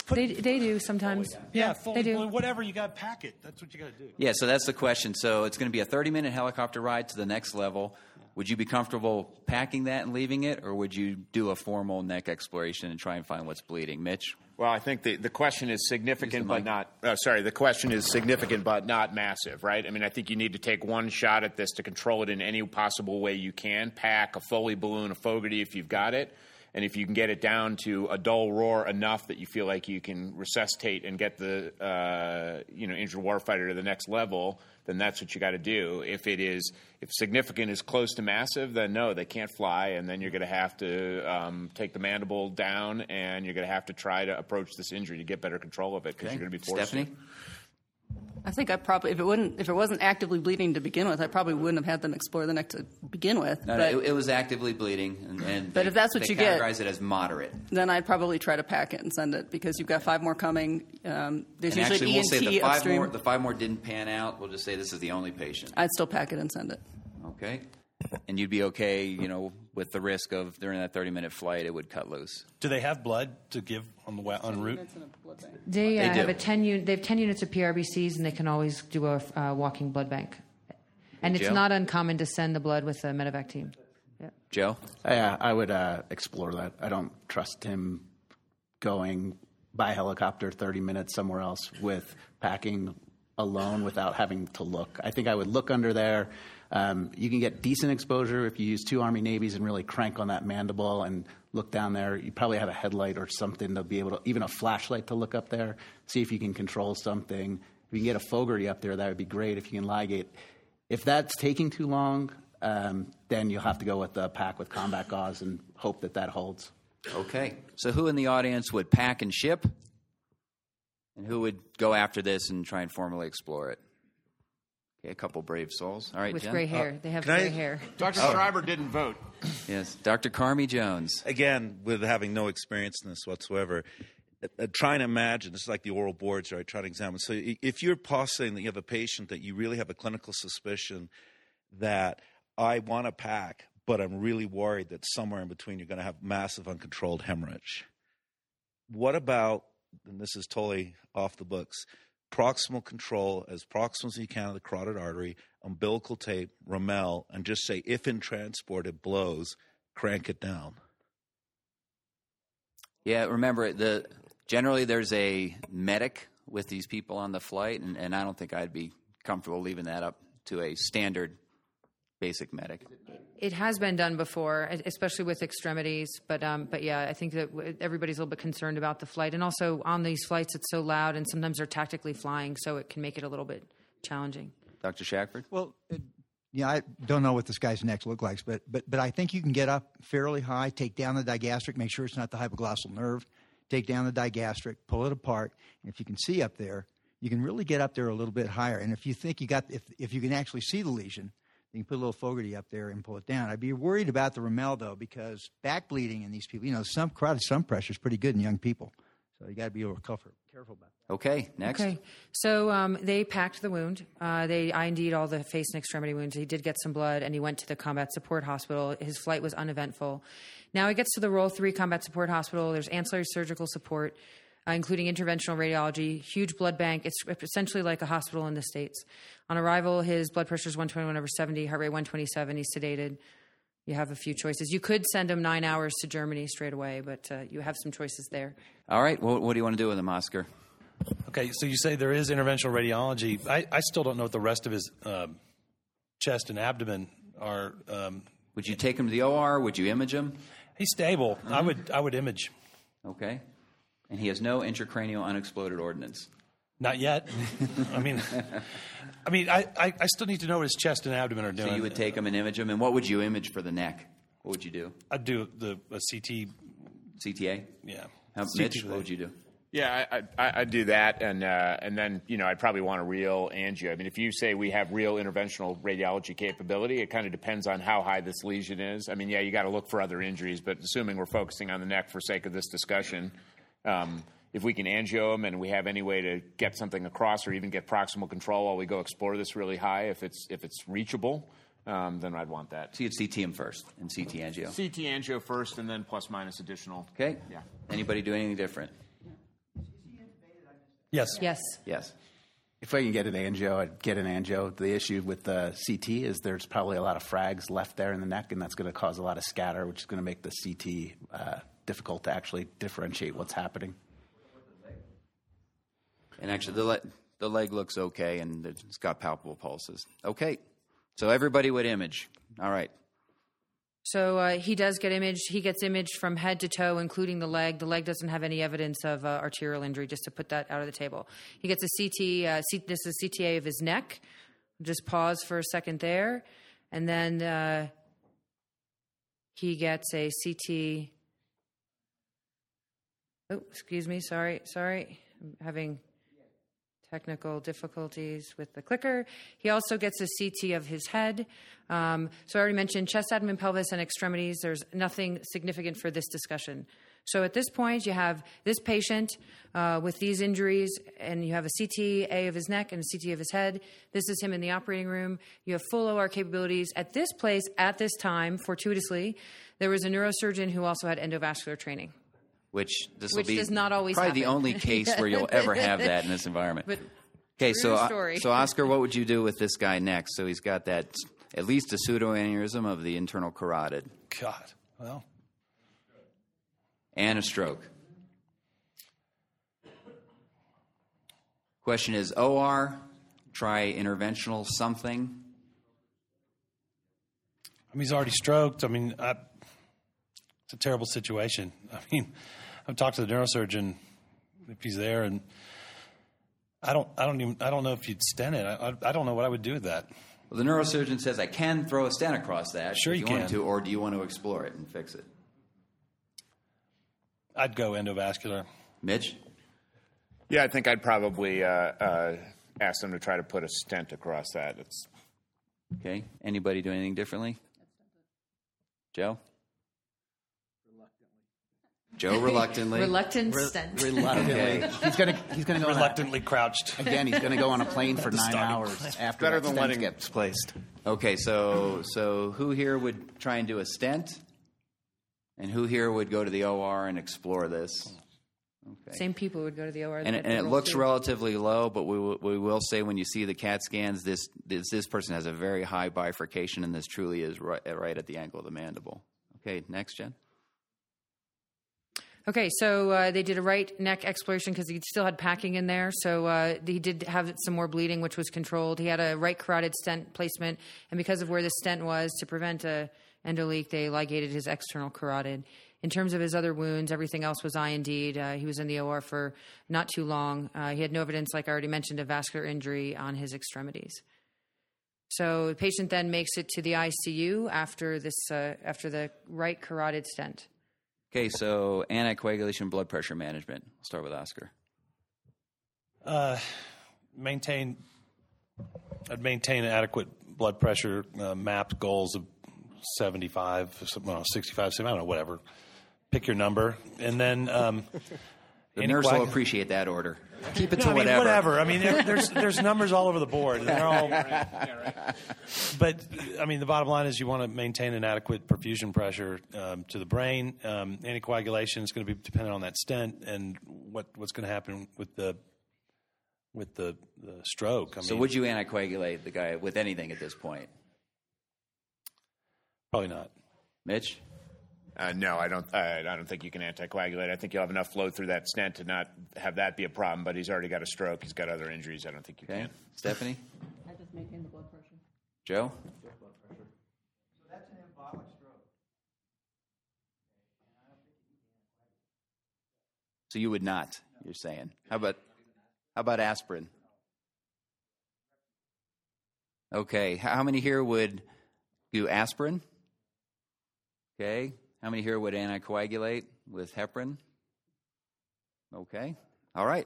they they do sometimes. Yeah, full, they do. whatever you got, to pack it. That's what you got to do. Yeah, so that's the question. So it's going to be a 30 minute helicopter ride to the next level. Would you be comfortable packing that and leaving it, or would you do a formal neck exploration and try and find what's bleeding? Mitch? Well, I think the, the question is significant, but not. Uh, sorry, the question is significant, but not massive, right? I mean, I think you need to take one shot at this to control it in any possible way you can. Pack a Foley balloon, a Fogarty if you've got it, and if you can get it down to a dull roar enough that you feel like you can resuscitate and get the uh, you know injured warfighter to the next level, then that's what you got to do. If it is if significant is close to massive, then no, they can't fly, and then you're going to have to um, take the mandible down, and you're going to have to try to approach this injury to get better control of it because Okay. you're going to be forced. Stephanie? I think I probably, if it wouldn't, if it wasn't actively bleeding to begin with, I probably wouldn't have had them explore the neck to begin with. No, but no, it, it was actively bleeding, and, and But they- if that's what you get- categorize it as moderate. then I'd probably try to pack it and send it because you've got five more coming. Um, there's and usually actually, we'll say the five upstream. more the five more didn't pan out. We'll just say this is the only patient. I'd still pack it and send it. Okay, and you'd be okay, you know, with the risk of during that thirty minute flight it would cut loose. Do they have blood to give on the wa- en route? They, uh, They have a ten unit. They have ten units of PRBCs, and they can always do a uh, walking blood bank. And it's not uncommon to send the blood with the medevac team. Joe? Yeah, I would uh, explore that. I don't trust him going by helicopter 30 minutes somewhere else with packing alone without having to look. I think I would look under there. Um, you can get decent exposure if you use two Army Navies and really crank on that mandible and look down there. You probably have a headlight or something to be able to, even a flashlight to look up there, see if you can control something. If you can get a Fogarty up there, that would be great if you can ligate. If that's taking too long, um, then you'll have to go with the pack with combat gauze and hope that that holds. Okay, so who in the audience would pack and ship, and who would go after this and try and formally explore it? Okay, a couple brave souls. All right, With Jen? gray hair. They have Can I- gray hair. Dr. Oh. Schreiber didn't vote. Yes, Dr. Carmi Jones. Again, with having no experience in this whatsoever, uh, uh, trying to imagine, this is like the oral boards, right? Trying to examine. So if you're postulating that you have a patient that you really have a clinical suspicion that I want to pack, but I'm really worried that somewhere in between you're going to have massive uncontrolled hemorrhage. What about, and this is totally off the books, proximal control as proximal as you can of the carotid artery, umbilical tape, Rummel, and just say if in transport it blows, crank it down. Yeah, remember the generally there's a medic with these people on the flight, and, and I don't think I'd be comfortable leaving that up to a standard basic medic. It has been done before, e, especially with extremities. But um, but yeah, I think that everybody's a little bit concerned about the flight, and also on these flights, it's so loud, and sometimes they're tactically flying, so it can make it a little bit challenging. Dr. Shackford? Well, it, yeah, I don't know what this guy's neck looks like, but but but I think you can get up fairly high, take down the digastric, make sure it's not the hypoglossal nerve, take down the digastric, pull it apart, and if you can see up there, you can really get up there a little bit higher. And if you think you got if if you can actually see the lesion, you can put a little Fogarty up there and pull it down. I'd be worried about the Rummel though, because back bleeding in these people, you know, some carotid some pressure is pretty good in young people, so you got to be a little careful careful about. That. Okay, next. Okay, so um, they packed the wound. Uh, they IND'd all the face and extremity wounds. He did get some blood, and he went to the combat support hospital. His flight was uneventful. Now he gets to the Role Three Combat Support Hospital. There's ancillary surgical support, uh, including interventional radiology, huge blood bank. It's essentially like a hospital in the states. On arrival, his blood pressure is 121 over 70, heart rate 127. He's sedated. You have a few choices. You could send him nine hours to Germany straight away, but uh, you have some choices there. All right, what, what do you want to do with him, Oscar? Okay, so you say there is interventional radiology. I, I still don't know what the rest of his um, chest and abdomen are. Um, Would you take him to the OR? Would you image him? He's stable. I would. I would image. Okay. And he has no intracranial unexploded ordnance. Not yet. (laughs) I mean, I mean, I, I, I still need to know what his chest and abdomen are doing. So you would take him and image him, and what would you image for the neck? What would you do? I'd do the a CT. CTA. Yeah. How, CT Mitch, what would you do? Yeah, I, I, I'd do that, and uh, and then you know I'd probably want a real angio. I mean, if you say we have real interventional radiology capability, it kind of depends on how high this lesion is. I mean, yeah, you got to look for other injuries, but assuming we're focusing on the neck for sake of this discussion, um, if we can angio him and we have any way to get something across or even get proximal control while we go explore this really high, if it's if it's reachable, um, then I'd want that. So you'd CT him first and CT angio. CT angio first, and then plus minus additional. Okay. Yeah. Anybody do anything different? Yes. Yes. Yes. If I can get an angio, I'd get an angio. The issue with the CT is there's probably a lot of frags left there in the neck, and that's going to cause a lot of scatter, which is going to make the CT uh, difficult to actually differentiate what's happening. And actually, the, le- the leg looks okay, and it's got palpable pulses. Okay, so everybody would image. All right. So uh, he does get imaged. He gets imaged from head to toe, including the leg. The leg doesn't have any evidence of uh, arterial injury, just to put that out of the table. He gets a CT. Uh, C- this is a CTA of his neck. Just pause for a second there. And then uh, he gets a CT. Oh, excuse me. Sorry. Sorry. I'm having technical difficulties with the clicker. He also gets a CT of his head. Um, so I already mentioned chest, abdomen, pelvis, and extremities. There's nothing significant for this discussion. So at this point, you have this patient uh, with these injuries, and you have a CT A of his neck and a CT of his head. This is him in the operating room. You have full OR capabilities. At this place, at this time, fortuitously, there was a neurosurgeon who also had endovascular training. Which this Which will be does not always probably the only case where you'll ever have that in this (laughs) environment. But okay, so uh, story. so Oscar, what would you do with this guy next? So he's got that at least a pseudoaneurysm of the internal carotid God, well, and a stroke. Question is OR, try interventional something. I mean, he's already stroked. I mean, I, it's a terrible situation. (laughs) I mean, I've talked to the neurosurgeon if he's there, and I don't, I don't even, I don't know if you'd stent it. I, I, I don't know what I would do with that. Well, the neurosurgeon says I can throw a stent across that. Sure if you you want can. to, or do you want to explore it and fix it? I'd go endovascular. Mitch? Yeah, I think I'd probably uh, uh, ask them to try to put a stent across that. It's Okay. Anybody do anything differently? Joe? Joe (laughs) reluctantly. Reluctant stent. Reluctantly, Okay. he's gonna he's gonna go on a- Reluctantly crouched. again. He's gonna go on a plane for (laughs) nine hours point. after Better than letting- gets placed. Okay, so so who here would try and do a stent? And who here would go to the OR and explore this? Okay. Same people would go to the OR. And, and it looks too. relatively low, but we, will- we will say when you see the CAT scans, this, this this person has a very high bifurcation, and this truly is right, right at the angle of the mandible. Okay, next, Jen. Okay, so uh, they did a right neck exploration because he still had packing in there. So uh, he did have some more bleeding, which was controlled. He had a right carotid stent placement, and because of where the stent was, to prevent a endoleak, they ligated his external carotid. In terms of his other wounds, everything else was IND'd. Uh, he was in the OR for not too long. Uh, he had no evidence, like I already mentioned, of vascular injury on his extremities. So the patient then makes it to the ICU after this uh, after the right carotid stent. Okay, so anticoagulation, blood pressure management. I'll start with Oscar. Uh, maintain. I'd maintain adequate blood pressure. Uh, MAP goals of seventy-five, well, sixty-five, 70, I don't know, whatever. Pick your number, and then um, The any nurse will appreciate that order. Keep it No, to I mean, whatever. whatever. I mean, there's (laughs) there's numbers all over the board. and They're all. But I mean, the bottom line is you want to maintain an adequate perfusion pressure um, to the brain. Um, anticoagulation is going to be dependent on that stent and what what's going to happen with the with the, the stroke. I so would you anticoagulate the guy with anything at this point? Probably not. Mitch? Uh, no, I don't. Uh, I don't think you can anticoagulate. I think you'll have enough flow through that stent to not have that be a problem. But he's already got a stroke. He's got other injuries. I don't think you Okay. can. Stephanie? (laughs) I just maintain the blood pressure. Joe? Joe's blood pressure. So that's an embolic stroke. So you would not, you're saying. How about how about aspirin? Okay. How many here would do aspirin? Okay. How many here would anticoagulate with heparin? Okay. All right.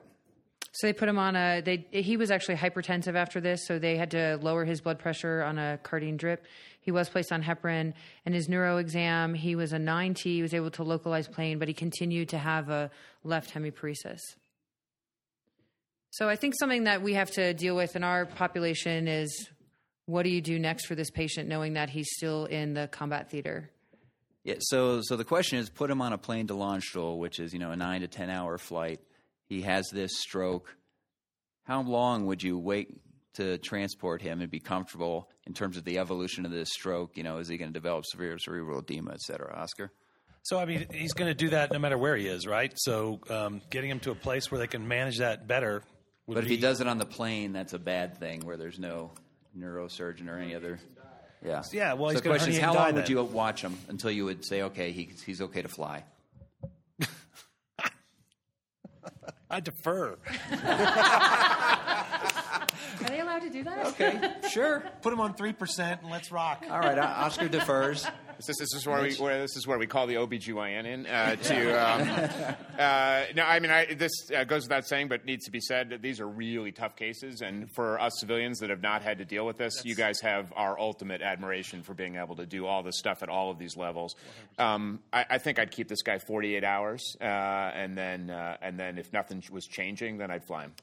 So they put him on a. They he was actually hypertensive after this, so they had to lower his blood pressure on a Cardene drip. He was placed on heparin, and his neuro exam he was a 9T. He was able to localize pain, but he continued to have a left hemiparesis. So I think something that we have to deal with in our population is what do you do next for this patient, knowing that he's still in the combat theater? Yeah, so so the question is put him on a plane to Landstuhl, which is, you know, a 9 to 10 hour flight. He has this stroke. How long would you wait to transport him and be comfortable in terms of the evolution of this stroke? You know, is he going to develop severe cerebral edema, et cetera? Oscar? So, I mean, he's going to do that no matter where he is, right? So, um, getting him to a place where they can manage that better. Would But if be, he does it on the plane, that's a bad thing where there's no neurosurgeon or any other. Yeah. Yeah, well, so he's the gonna question is, how die long would then. you watch him until you would say, okay, he, he's okay to fly? (laughs) I defer. Are they allowed to do that? Okay, sure. Put him on three percent and let's rock. All right, Oscar defers. This is, this is where we where this is where we call the OBGYN in uh, (laughs) to. Um, uh, no, I mean I, this uh, goes without saying, but needs to be said that these are really tough cases, and for us civilians that have not had to deal with this, you guys have our ultimate admiration for being able to do all this stuff at all of these levels. Um, I, I think I'd keep this guy 48 hours, uh, and then uh, and then if nothing was changing, then I'd fly him.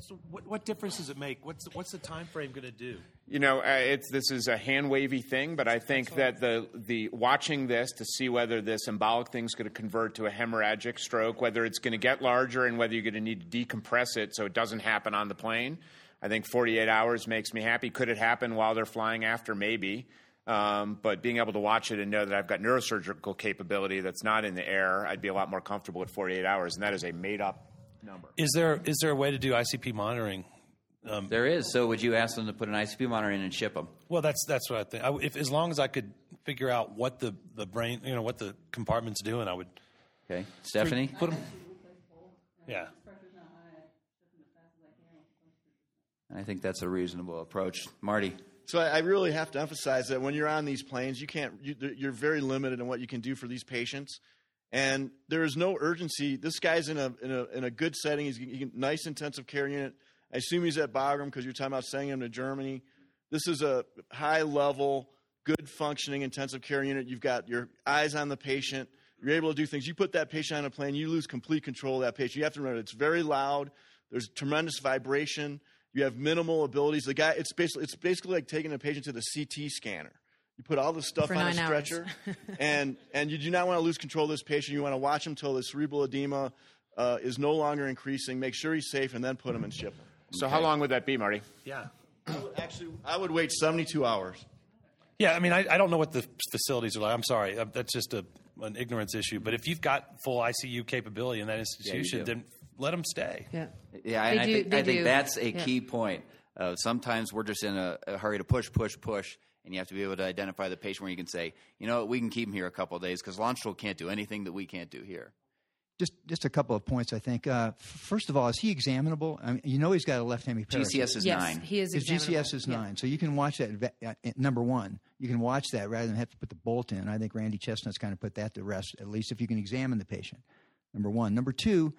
So, what, what difference does it make? What's the, what's the time frame going to do? You know, uh, it's this is a hand wavy thing, but I think that the the watching this to see whether this embolic is going to convert to a hemorrhagic stroke, whether it's going to get larger, and whether you're going to need to decompress it so it doesn't happen on the plane. I think 48 hours makes me happy. Could it happen while they're flying after? Maybe. Um, but being able to watch it and know that I've got neurosurgical capability that's not in the air, I'd be a lot more comfortable at 48 hours, and that is a made up number. Is there is there a way to do ICP monitoring? Um, There is. So would you ask them to put an ICP monitor in and ship them? Well, that's that's what I think. I, if as long as I could figure out what the, the brain, you know, what the compartment's doing, I would. Okay, Stephanie. Put 'em- Yeah. I think that's a reasonable approach. Marty. So I I really have to emphasize that when you're on these planes, you can't. You, you're very limited in what you can do for these patients, and there is no urgency. This guy's in a in a in a good setting. He's he nice intensive care unit. I assume he's at Bagram because you're talking about sending him to Germany. This is a high level, good functioning intensive care unit. You've got your eyes on the patient. You're able to do things. You put that patient on a plane, you lose complete control of that patient. You have to remember it's very loud. There's tremendous vibration. You have minimal abilities. The guy, it's basically it's basically like taking a patient to the CT scanner. You put all this stuff For on a stretcher, (laughs) and and you do not want to lose control of this patient. You want to watch him till the cerebral edema uh, is no longer increasing. Make sure he's safe, and then put him and ship him. So, how long would that be, Marty? Yeah. Actually, I would wait 72 hours. Yeah, I mean, I, I don't know what the facilities are like. I'm sorry, uh, that's just a, an ignorance issue. But if you've got full ICU capability in that institution, do. then let them stay. Yeah. Yeah, They and I think I think do. that's a Yeah. key point. Uh, sometimes we're just in a, a hurry to push, push, push, and you have to be able to identify the patient where you can say, you know, what, we can keep him here a couple of days because Landstuhl can't do anything that we can't do here. Just just a couple of points, I think. Uh, first of all, is he examinable? I mean, you know he's got a left hemiparesis. GCS is Yes, nine. he is His GCS is Yeah. nine, so you can watch that. ve- uh, number one, you can watch that rather than have to put the bolt in. I think Randy Chesnut's kind of put that to rest, at least if you can examine the patient. Number one. Number two,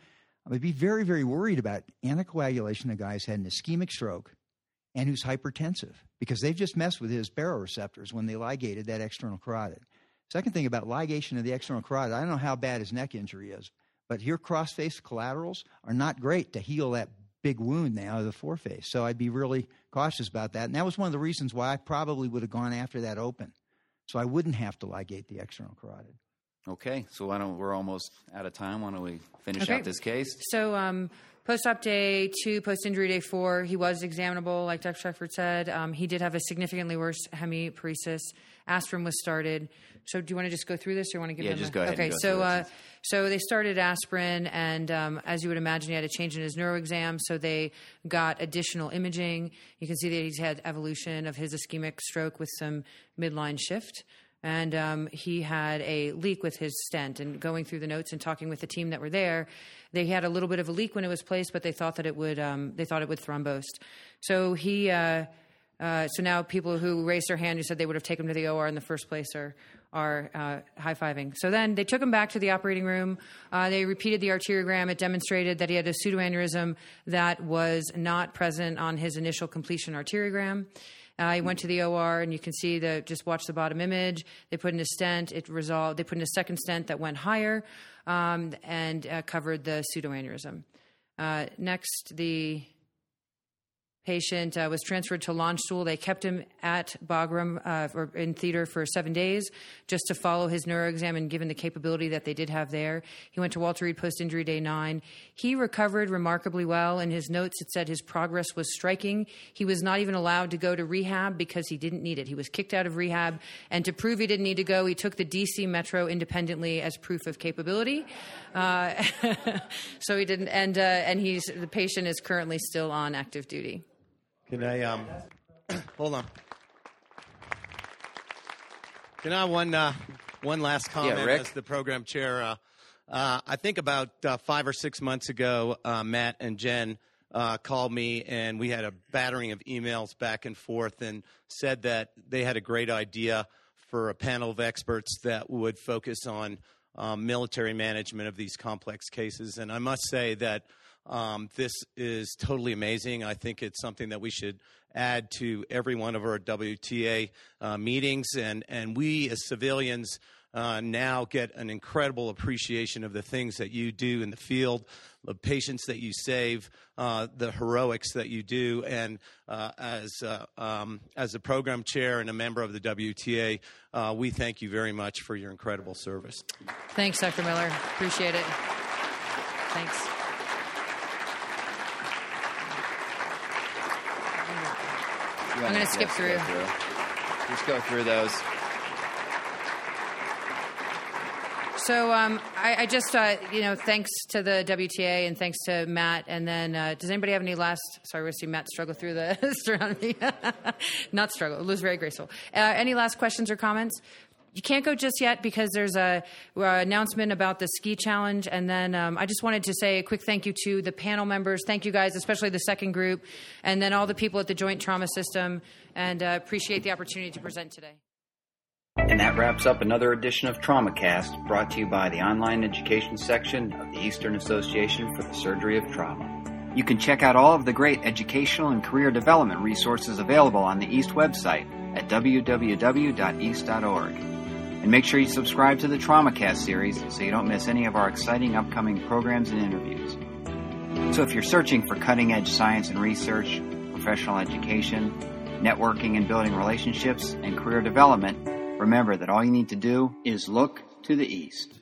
I would be very, very worried about anticoagulation. A guy's had an ischemic stroke and who's hypertensive because they've just messed with his baroreceptors when they ligated that external carotid. Second thing about ligation of the external carotid, I don't know how bad his neck injury is, but here cross-face collaterals are not great to heal that big wound now of the foreface. So I'd be really cautious about that. And that was one of the reasons why I probably would have gone after that open. So I wouldn't have to ligate the external carotid. Okay, so why don't we're almost out of time? Why don't we finish Okay. out this case? So, um, post op day two, post injury day four, he was examinable, like Dr. Shefford said. Um, he did have a significantly worse hemiparesis. Aspirin was started. So, do you want to just go through this, or you want to give Yeah, just a- go ahead Okay, so uh, so they started aspirin, and um, as you would imagine, he had a change in his neuro exam. So they got additional imaging. You can see that he's had evolution of his ischemic stroke with some midline shift. And um, he had a leak with his stent. And going through the notes and talking with the team that were there, they had a little bit of a leak when it was placed, but they thought that it would. Um, they thought it would thrombose. So he. Uh, uh, so now people who raised their hand who said they would have taken him to the OR in the first place are are uh, high fiving. So then they took him back to the operating room. Uh, they repeated the arteriogram. It demonstrated that he had a pseudoaneurysm that was not present on his initial completion arteriogram. He went to the OR, and you can see the just watch the bottom image. They put in a stent. It resolved. They put in a second stent that went higher um, and uh, covered the pseudoaneurysm. Uh, next, the patient uh, was transferred to Landstuhl. They kept him at Bagram uh, or in theater for seven days just to follow his neuro exam and given the capability that they did have there. He went to Walter Reed post injury day nine. He recovered remarkably well. In his notes, it said his progress was striking. He was not even allowed to go to rehab because he didn't need it. He was kicked out of rehab. And to prove he didn't need to go, he took the DC Metro independently as proof of capability. Uh, (laughs) so he didn't, and, uh, and he's, the patient is currently still on active duty. Can I um (clears throat) hold on? Can I have one uh, one last comment Rick. as the program chair? Uh, uh, I think about uh, five or six months ago, uh, Matt and Jen uh, called me, and we had a battering of emails back and forth, and said that they had a great idea for a panel of experts that would focus on um, military management of these complex cases. And I must say that um, this is totally amazing. I think it's something that we should add to every one of our WTA uh, meetings. And, and we as civilians uh, now get an incredible appreciation of the things that you do in the field, the patients that you save, uh, the heroics that you do. And uh, as, uh, um, as a program chair and a member of the WTA, uh, we thank you very much for your incredible service. Thanks, Dr. Miller. Appreciate it. Thanks. You I'm going to skip yes, through. Through. Just go through those. So um, I, I just, uh, you know, thanks to the WTA and thanks to Matt. And then, uh, does anybody have any last? Sorry, we're see Matt struggle through the (laughs) me. (laughs) Not struggle. It was very graceful. Uh, any last questions or comments? You can't go just yet because there's a, uh announcement about the ski challenge, and then um, I just wanted to say a quick thank you to the panel members. Thank you guys, especially the second group, and then all the people at the Joint Trauma System, and uh, appreciate the opportunity to present today. And that wraps up another edition of TraumaCast, brought to you by the online education section of the Eastern Association for the Surgery of Trauma. You can check out all of the great educational and career development resources available on the East website at www.east.org. And make sure you subscribe to the TraumaCast series so you don't miss any of our exciting upcoming programs and interviews. So if you're searching for cutting edge science and research, professional education, networking and building relationships, and career development, remember that all you need to do is look to the East.